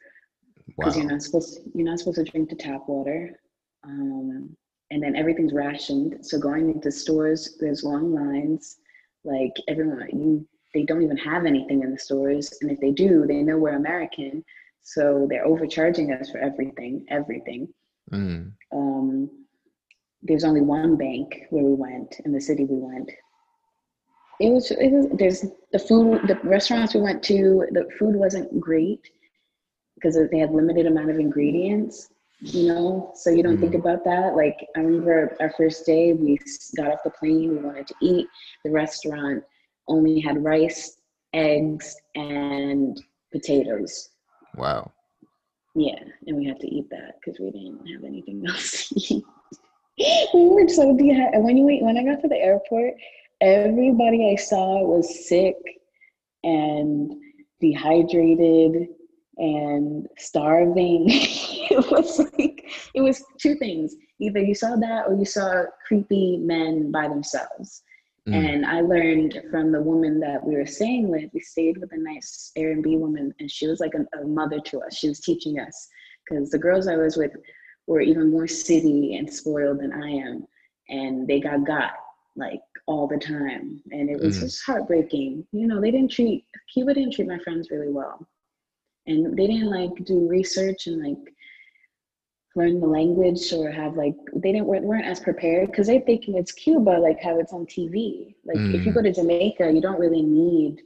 because wow. you're not supposed you're not supposed to drink the tap water, um, and then everything's rationed. So going into stores, there's long lines. Like everyone, you they don't even have anything in the stores. And if they do, they know we're American. So they're overcharging us for everything, everything. Mm. Um, there's only one bank where we went in the city we went. It was, it was there's the food, the restaurants we went to, the food wasn't great because they had limited amount of ingredients you know? So you don't mm think about that. Like i remember our first day we got off the plane we wanted to eat. The restaurant only had rice eggs and potatoes. Wow. Yeah and we had to eat that because we didn't have anything else to eat. [LAUGHS] We were so dehydrated when you when i got to the airport everybody i saw was sick and dehydrated and starving. [LAUGHS] it was like it was two things. Either you saw that or you saw creepy men by themselves. Mm. And I learned from the woman that we were staying with, we stayed with a nice Airbnb woman, and she was like a, a mother to us. She was teaching us because the girls I was with were even more city and spoiled than I am. And they got got like all the time. And it was mm. just heartbreaking. You know, they didn't treat, Cuba didn't treat my friends really well and they didn't like do research and like learn the language or have like they didn't weren't weren't as prepared because they're thinking it's Cuba like how it's on TV. Like mm. if you go to mm. Jamaica, you don't really need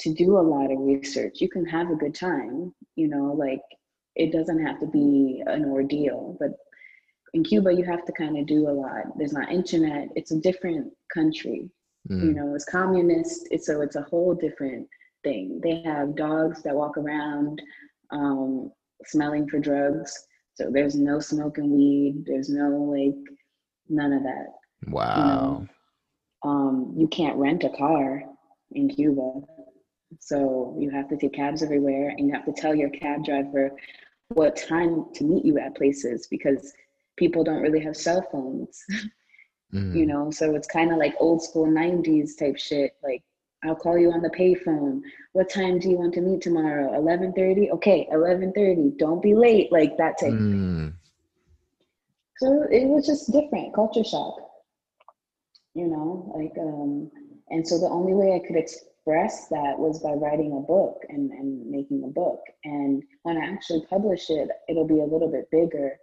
to do a lot of research. You can have a good time, you know, like it doesn't have to be an ordeal. But in Cuba, you have to kind of do a lot. There's not internet. It's a different country. Mm. You know, it's communist. It's so it's a whole different thing. They have dogs that walk around um, smelling for drugs. So there's no smoking weed. There's no like none of that. Wow. You, know? um, you can't rent a car in Cuba. So you have to take cabs everywhere and you have to tell your cab driver what time to meet you at places because people don't really have cell phones. [LAUGHS] mm. You know, so it's kind of like old school 90s type shit. Like I'll call you on the payphone. What time do you want to meet tomorrow? 11:30. Okay, 11:30. Don't be late. Like that type. Mm. So it was just different culture shock. You know, like um, and so the only way I could express that was by writing a book and and making a book. And when I actually publish it, it'll be a little bit bigger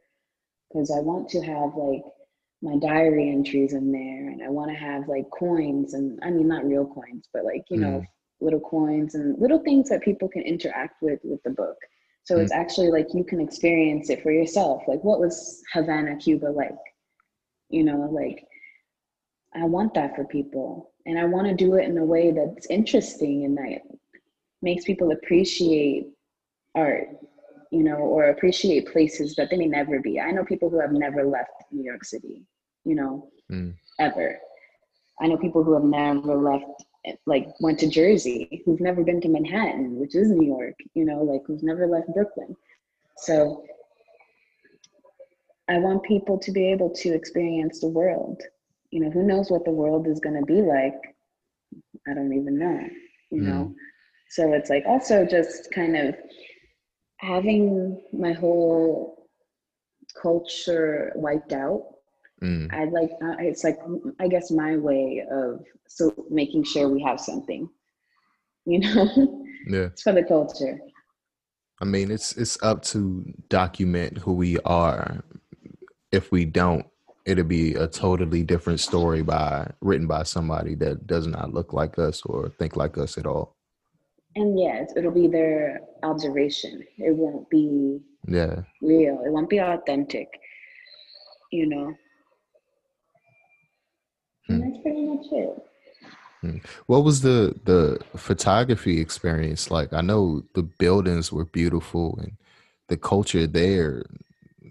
because I want to have like my diary entries in there and I want to have like coins and I mean not real coins but like you mm. know little coins and little things that people can interact with with the book so mm. it's actually like you can experience it for yourself like what was Havana Cuba like you know like I want that for people and I want to do it in a way that's interesting and that makes people appreciate art you know, or appreciate places that they may never be. I know people who have never left New York City, you know, mm. ever. I know people who have never left, like went to Jersey, who've never been to Manhattan, which is New York, you know, like who've never left Brooklyn. So I want people to be able to experience the world. You know, who knows what the world is going to be like? I don't even know, you mm. know? So it's like also just kind of having my whole culture wiped out mm. i like uh, it's like i guess my way of so making sure we have something you know? [LAUGHS] Yeah. It's for the culture. I mean it's it's up to document who we are. If we don't it'll be a totally different story by written by somebody that does not look like us or think like us at all and yes, it'll be their observation. It won't be yeah real. It won't be authentic. You know. And hmm. that's pretty much it. Hmm. What was the the photography experience like? I know the buildings were beautiful and the culture there,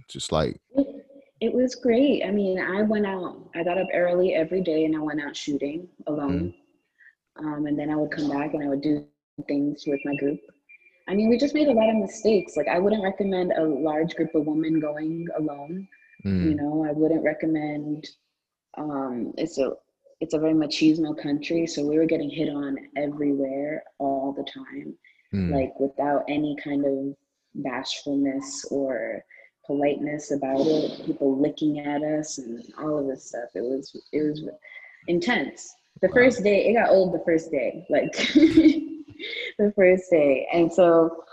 just like it, it was great. I mean, I went out. I got up early every day and I went out shooting alone. Mm. Um, and then I would come back and I would do things with my group. I mean, we just made a lot of mistakes. Like, I wouldn't recommend a large group of women going alone. Mm. You know, I wouldn't recommend. Um, it's a it's a very machismo country, so we were getting hit on everywhere all the time, mm. like without any kind of bashfulness or politeness about it. People licking at us and all of this stuff. It was it was intense. The wow. first day, it got old. The first day, like. [LAUGHS] [LAUGHS] the first day. And so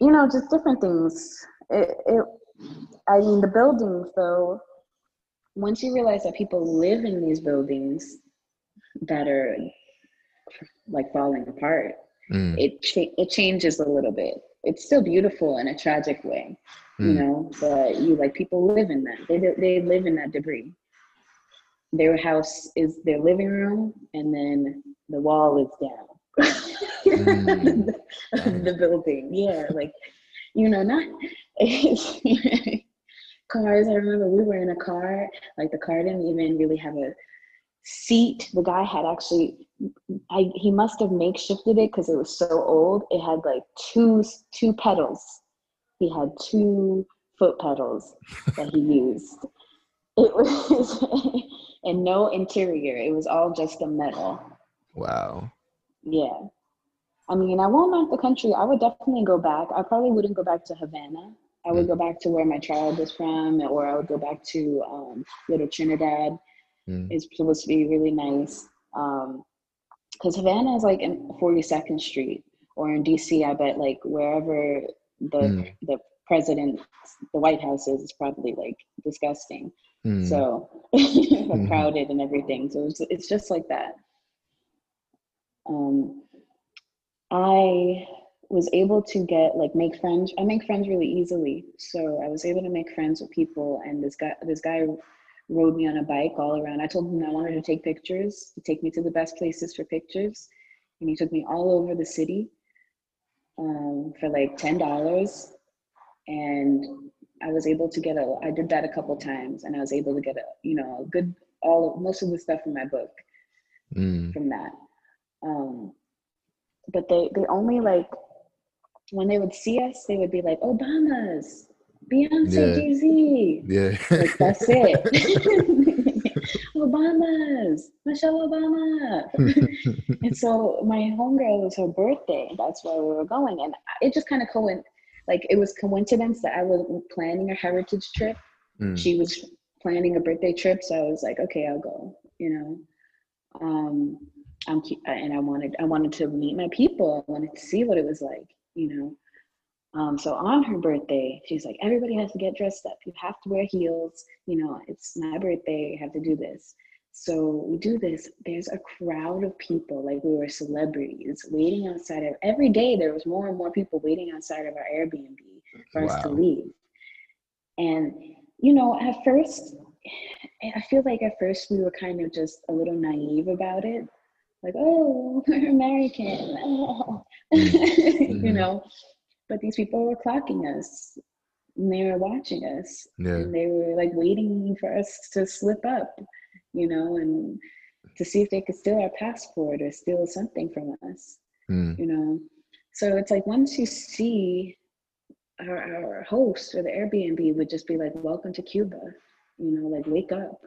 you know, just different things. It, it, I mean, the buildings though. Once you realize that people live in these buildings that are like falling apart, mm. it cha- it changes a little bit. It's still beautiful in a tragic way, mm. you know. But you like people live in that. They they live in that debris. Their house is their living room, and then the wall is down. Mm. [LAUGHS] the building, yeah, like you know, not [LAUGHS] cars. I remember we were in a car, like the car didn't even really have a seat. The guy had actually, I he must have makeshifted it because it was so old. It had like two two pedals. He had two foot pedals that he [LAUGHS] used. It was and no interior. It was all just a metal. Wow. Yeah. I mean, I won't knock the country. I would definitely go back. I probably wouldn't go back to Havana. I would mm. go back to where my child is from, or I would go back to um, Little Trinidad. Mm. It's supposed to be really nice. Because um, Havana is like in 42nd Street, or in DC, I bet like wherever the mm. the president, the White House is, is probably like disgusting. Mm. So mm-hmm. [LAUGHS] crowded and everything. So it's, it's just like that. Um, I was able to get like make friends. I make friends really easily. So I was able to make friends with people and this guy this guy rode me on a bike all around. I told him I wanted to take pictures, to take me to the best places for pictures. And he took me all over the city um, for like ten dollars. And I was able to get a I did that a couple times and I was able to get a you know a good all most of the stuff in my book mm. from that. Um, but they they only like when they would see us, they would be like Obama's, Beyonce, yeah. Jay Z. Yeah, like that's [LAUGHS] it. [LAUGHS] Obama's, Michelle Obama. [LAUGHS] and so my homegirl was her birthday. That's why we were going, and it just kind of coincided. Like it was coincidence that I was planning a heritage trip. Mm. She was planning a birthday trip, so I was like, okay, I'll go. You know. Um, I'm and I wanted I wanted to meet my people. I wanted to see what it was like, you know. Um, so on her birthday, she's like, everybody has to get dressed up. You have to wear heels. You know, it's my birthday. You have to do this. So we do this. There's a crowd of people, like we were celebrities, waiting outside of every day. There was more and more people waiting outside of our Airbnb for wow. us to leave. And you know, at first, I feel like at first we were kind of just a little naive about it like, oh, [LAUGHS] we're American, [LAUGHS] mm-hmm. you know. But these people were clocking us, and they were watching us, yeah. and they were like waiting for us to slip up, you know, and to see if they could steal our passport or steal something from us, mm. you know. So it's like once you see our, our host or the Airbnb would just be like, "Welcome to Cuba," you know, like wake up,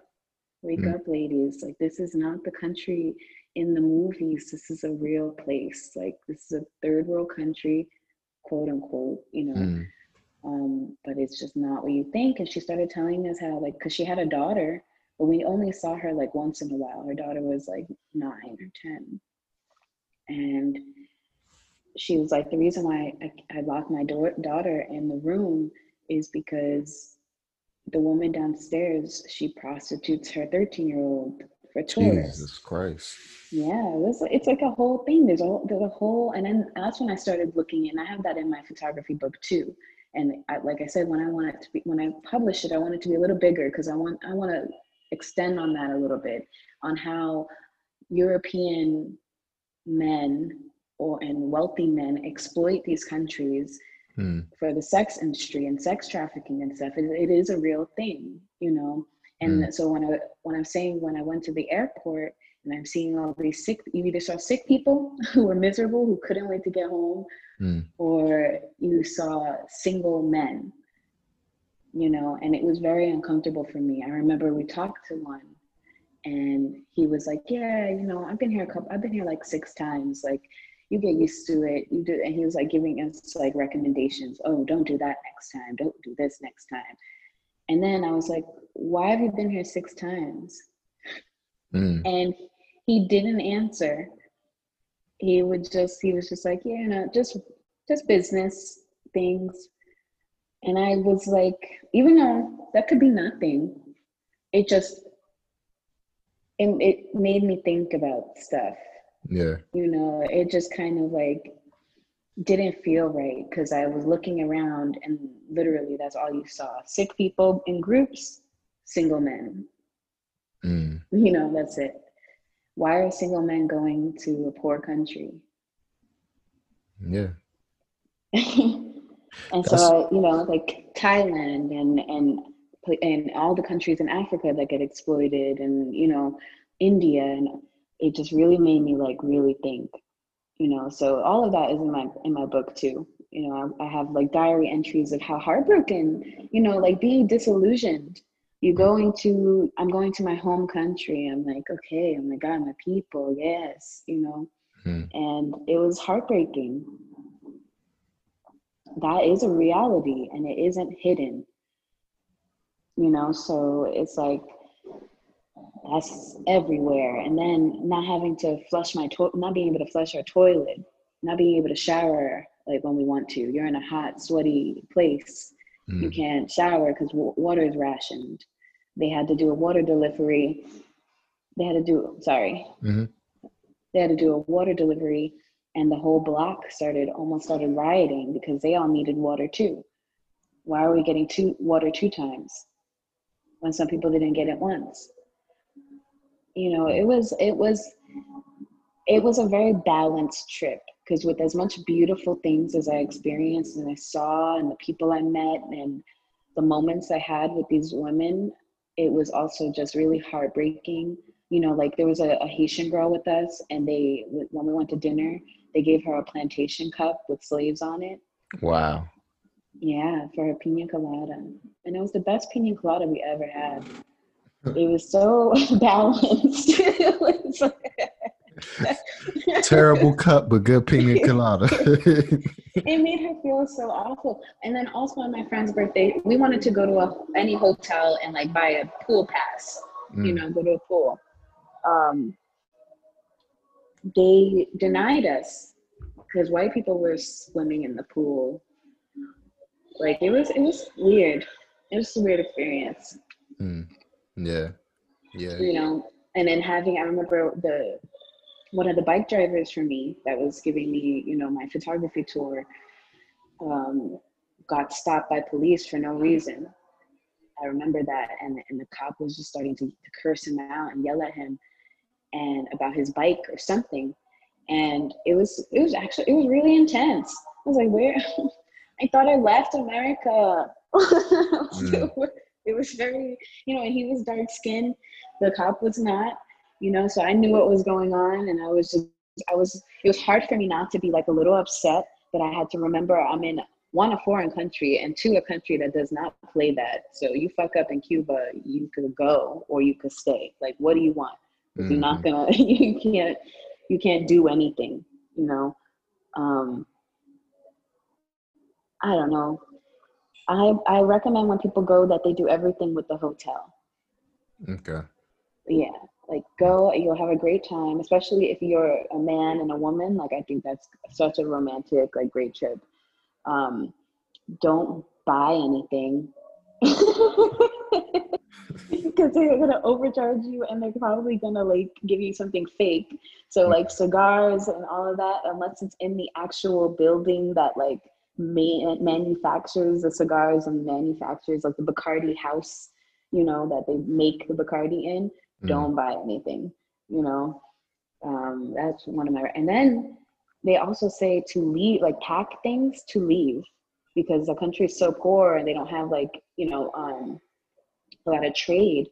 wake mm. up, ladies. Like this is not the country in the movies, this is a real place. Like this is a third world country, quote unquote, you know. Mm. Um, but it's just not what you think. And she started telling us how, like, because she had a daughter, but we only saw her like once in a while. Her daughter was like nine or 10. And she was like, the reason why I, I locked my do- daughter in the room is because the woman downstairs, she prostitutes her 13 year old for tourists. Jesus Christ. Yeah, it was, it's like a whole thing. There's a, there's a whole, and then that's when I started looking, and I have that in my photography book too. And I, like I said, when I want it to be, when I publish it, I want it to be a little bigger because I want, I want to extend on that a little bit on how European men or and wealthy men exploit these countries hmm. for the sex industry and sex trafficking and stuff. It, it is a real thing, you know. And mm. so when I when I'm saying when I went to the airport and I'm seeing all these sick, you either saw sick people [LAUGHS] who were miserable who couldn't wait to get home, mm. or you saw single men. You know, and it was very uncomfortable for me. I remember we talked to one, and he was like, "Yeah, you know, I've been here a couple. I've been here like six times. Like, you get used to it. You do." And he was like giving us like recommendations. Oh, don't do that next time. Don't do this next time. And then I was like, why have you been here six times? Mm. And he didn't answer. He would just, he was just like, yeah, no, just, just business, things. And I was like, even though that could be nothing, it just it, it made me think about stuff. Yeah. You know, it just kind of like didn't feel right because I was looking around and literally that's all you saw. Sick people in groups, single men. Mm. You know, that's it. Why are single men going to a poor country? Yeah. [LAUGHS] and so you know, like Thailand and and and all the countries in Africa that get exploited, and you know, India, and it just really made me like really think. You know, so all of that is in my in my book too. You know, I, I have like diary entries of how heartbroken. You know, like being disillusioned you going to i'm going to my home country i'm like okay oh my god my people yes you know hmm. and it was heartbreaking that is a reality and it isn't hidden you know so it's like that's everywhere and then not having to flush my to- not being able to flush our toilet not being able to shower like when we want to. You're in a hot sweaty place. Mm. you can't shower because w- water is rationed. They had to do a water delivery. They had to do sorry. Mm-hmm. they had to do a water delivery and the whole block started almost started rioting because they all needed water too. Why are we getting two water two times when some people didn't get it once you know it was it was it was a very balanced trip because with as much beautiful things as i experienced and i saw and the people i met and the moments i had with these women it was also just really heartbreaking. You know like there was a, a haitian girl with us and they when we went to dinner they gave her a plantation cup with slaves on it. Wow. Yeah for her pina colada. And it was the best pina colada we ever had it was so [LAUGHS] balanced [LAUGHS] Terrible cup, but good pina [LAUGHS] colada. it made her feel so awful. And then also on my friend's birthday, we wanted to go to a, any hotel and like buy a pool pass, mm. you know, go to a pool. Um, they denied us because white people were swimming in the pool. Like it was, it was weird. It was a weird experience. Mm. Yeah, yeah. You know, and then having, I remember the one of the bike drivers for me that was giving me, you know, my photography tour, um, got stopped by police for no reason. I remember that, and and the cop was just starting to, to curse him out and yell at him, and about his bike or something, and it was it was actually it was really intense. I was like, where? [LAUGHS] I thought I left America. [LAUGHS] mm. It was very, you know, and he was dark skinned. The cop was not you know so i knew what was going on and i was just i was it was hard for me not to be like a little upset but i had to remember i'm in one a foreign country and two a country that does not play that so you fuck up in cuba you could go or you could stay like what do you want mm-hmm. you're not mm-hmm. gonna [LAUGHS] you can't you can't do anything you know um i don't know i i recommend when people go that they do everything with the hotel. Okay. Yeah like go you'll have a great time especially if you're a man and a woman like i think that's such a romantic like great trip. Um don't buy anything. [LAUGHS] Because they're gonna overcharge you and they're probably gonna like give you something fake. So like cigars and all of that unless it's in the actual building that like man- manufactures the cigars and manufactures like the bacardi house you know that they make the bacardi in mm. don't buy anything you know um, that's one of my and then they also say to leave like pack things to leave because the country is so poor and they don't have like you know um, a lot of trade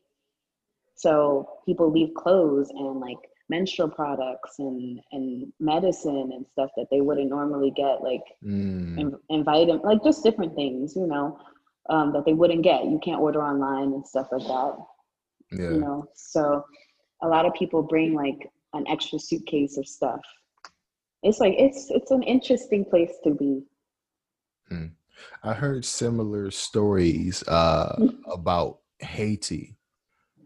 so people leave clothes and like menstrual products and and medicine and stuff that they wouldn't normally get like mm. and invite them like just different things you know um, that they wouldn't get you can't order online and stuff like that yeah. you know so a lot of people bring like an extra suitcase of stuff it's like it's it's an interesting place to be hmm. i heard similar stories uh [LAUGHS] about haiti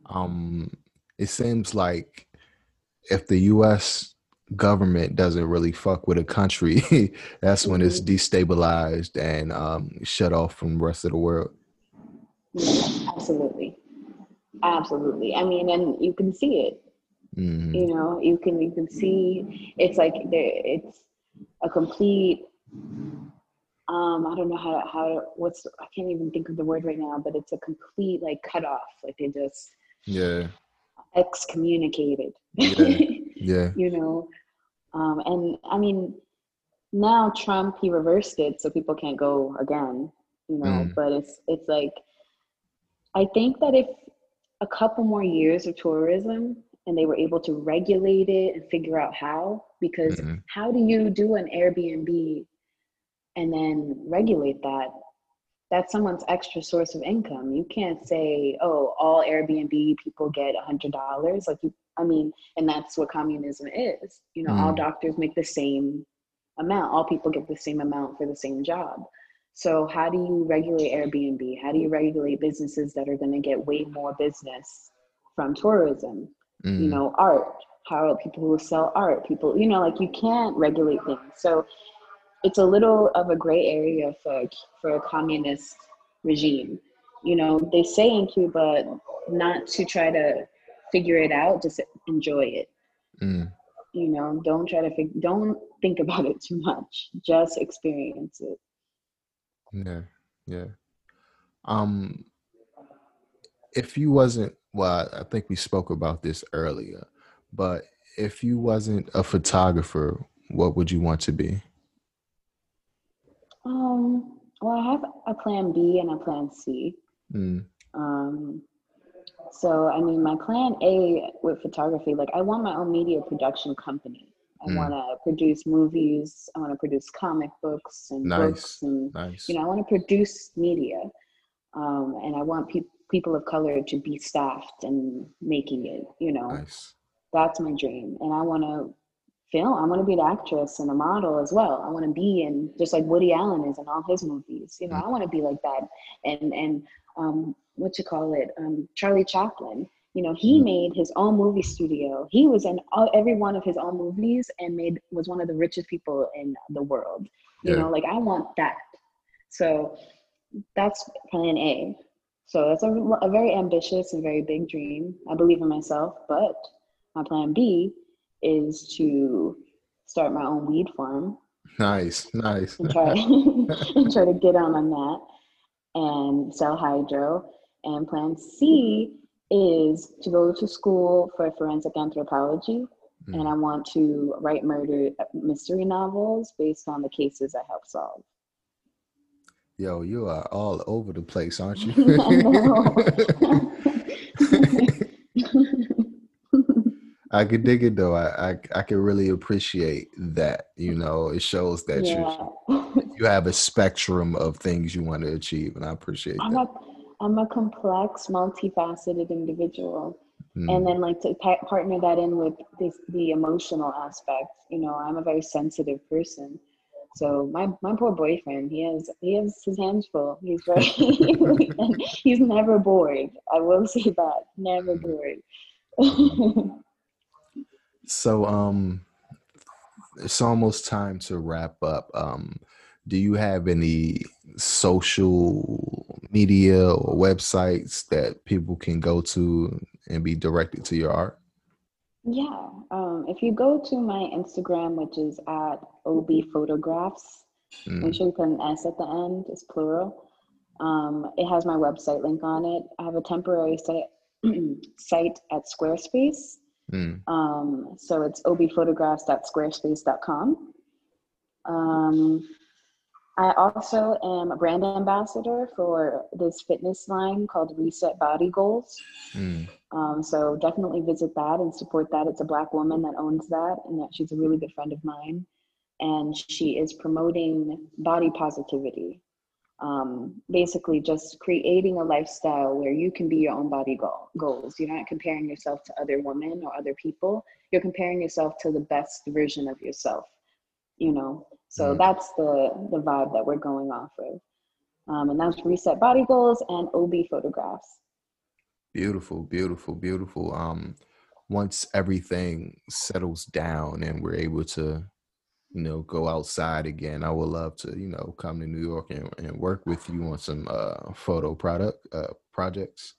um it seems like if the us government doesn't really fuck with a country, [LAUGHS] that's when it's mm-hmm. destabilized and um, shut off from the rest of the world. Yeah, absolutely, absolutely. I mean, and you can see it. Mm-hmm. You know, you can you can see it's like there. It's a complete. Um, I don't know how how what's I can't even think of the word right now, but it's a complete like cut off. Like they just yeah excommunicated. Yeah. yeah. [LAUGHS] you know, um, and I mean, now Trump he reversed it, so people can't go again. You know, mm. but it's it's like I think that if a couple more years of tourism and they were able to regulate it and figure out how, because mm-hmm. how do you do an Airbnb and then regulate that? That's someone's extra source of income. You can't say, oh, all Airbnb people get a hundred dollars. Like you I mean, and that's what communism is. You know, mm. all doctors make the same amount. All people get the same amount for the same job. So how do you regulate Airbnb? How do you regulate businesses that are going to get way more business from tourism? Mm. You know, art. How people who sell art, people, you know, like you can't regulate things. So it's a little of a gray area for for a communist regime. You know, they say in Cuba not to try to figure it out just enjoy it mm. you know don't try to fig- don't think about it too much just experience it yeah yeah um if you wasn't well i think we spoke about this earlier but if you wasn't a photographer what would you want to be um well i have a plan b and a plan c mm. um so, I mean, my plan A with photography, like I want my own media production company. I mm. want to produce movies. I want to produce comic books and nice. books, and nice. you know, I want to produce media. Um, and I want pe- people of color to be staffed and making it. You know, nice. that's my dream. And I want to film. I want to be an actress and a model as well. I want to be in just like Woody Allen is in all his movies. You know, mm. I want to be like that. And and um, what you call it, um, Charlie Chaplin. You know, he mm-hmm. made his own movie studio. He was in all, every one of his own movies and made was one of the richest people in the world. You yeah. know, like I want that. So that's plan A. So that's a, a very ambitious and very big dream. I believe in myself, but my plan B is to start my own weed farm. Nice, nice. and try, [LAUGHS] [LAUGHS] and try to get on on that and sell hydro. And plan C is to go to school for forensic anthropology. Mm. And I want to write murder mystery novels based on the cases I help solve. Yo, you are all over the place, aren't you? [LAUGHS] I, could dig it though. I, I I can really appreciate that. You know, it shows that yeah. you you have a spectrum of things you want to achieve, and I appreciate I'm that. A, I'm a complex, multifaceted individual. Mm. And then like to pa- partner that in with this, the emotional aspect, you know, I'm a very sensitive person. So my, my poor boyfriend, he has he has his hands full. He's very [LAUGHS] he's never bored. I will say that. Never bored. [LAUGHS] so um it's almost time to wrap up. Um do you have any social media or websites that people can go to and be directed to your art? Yeah. Um, if you go to my Instagram, which is at OB Photographs, mm. make sure you put an S at the end, it's plural. Um, it has my website link on it. I have a temporary site, [CLEARS THROAT] site at Squarespace. Mm. Um, so it's obphotographs.squarespace.com. Um, I also am a brand ambassador for this fitness line called Reset Body Goals. Mm. Um, so definitely visit that and support that. It's a black woman that owns that, and that she's a really good friend of mine. And she is promoting body positivity. Um, basically, just creating a lifestyle where you can be your own body goal, goals. You're not comparing yourself to other women or other people. You're comparing yourself to the best version of yourself. You know, so mm. that's the the vibe that we're going off of. Um, and that's reset body goals and OB photographs. Beautiful, beautiful, beautiful. Um, once everything settles down and we're able to you know go outside again i would love to you know come to new york and, and work with you on some uh photo product uh projects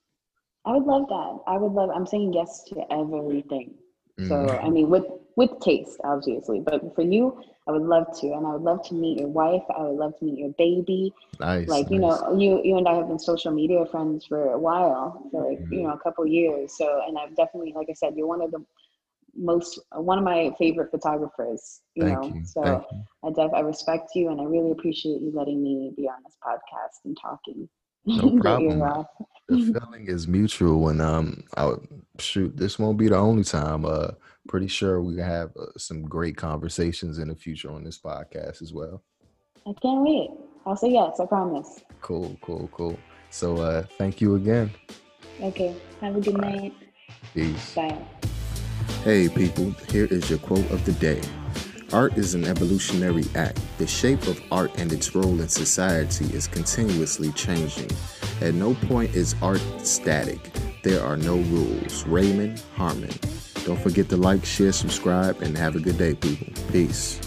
i would love that i would love i'm saying yes to everything mm-hmm. so i mean with with taste obviously but for you i would love to and i would love to meet your wife i would love to meet your baby nice like you nice. know you you and i have been social media friends for a while for like mm-hmm. you know a couple years so and i've definitely like i said you're one of the most one of my favorite photographers you Thank know? you. so you. i def i respect you and i really appreciate you letting me be on this podcast and talking. [LAUGHS] No problem. the [LAUGHS] feeling is mutual and um i would shoot this won't be the only time uh pretty sure we have uh, some great conversations in the future on this podcast as well. I can't wait. I'll say yes i promise. Cool cool cool. So uh thank you again. Okay have a good All night. Right. peace. Bye Hey, people, here is your quote of the day. Art is an evolutionary act. The shape of art and its role in society is continuously changing. At no point is art static. There are no rules. Raymond Harmon. Don't forget to like, share, subscribe, and have a good day, people. Peace.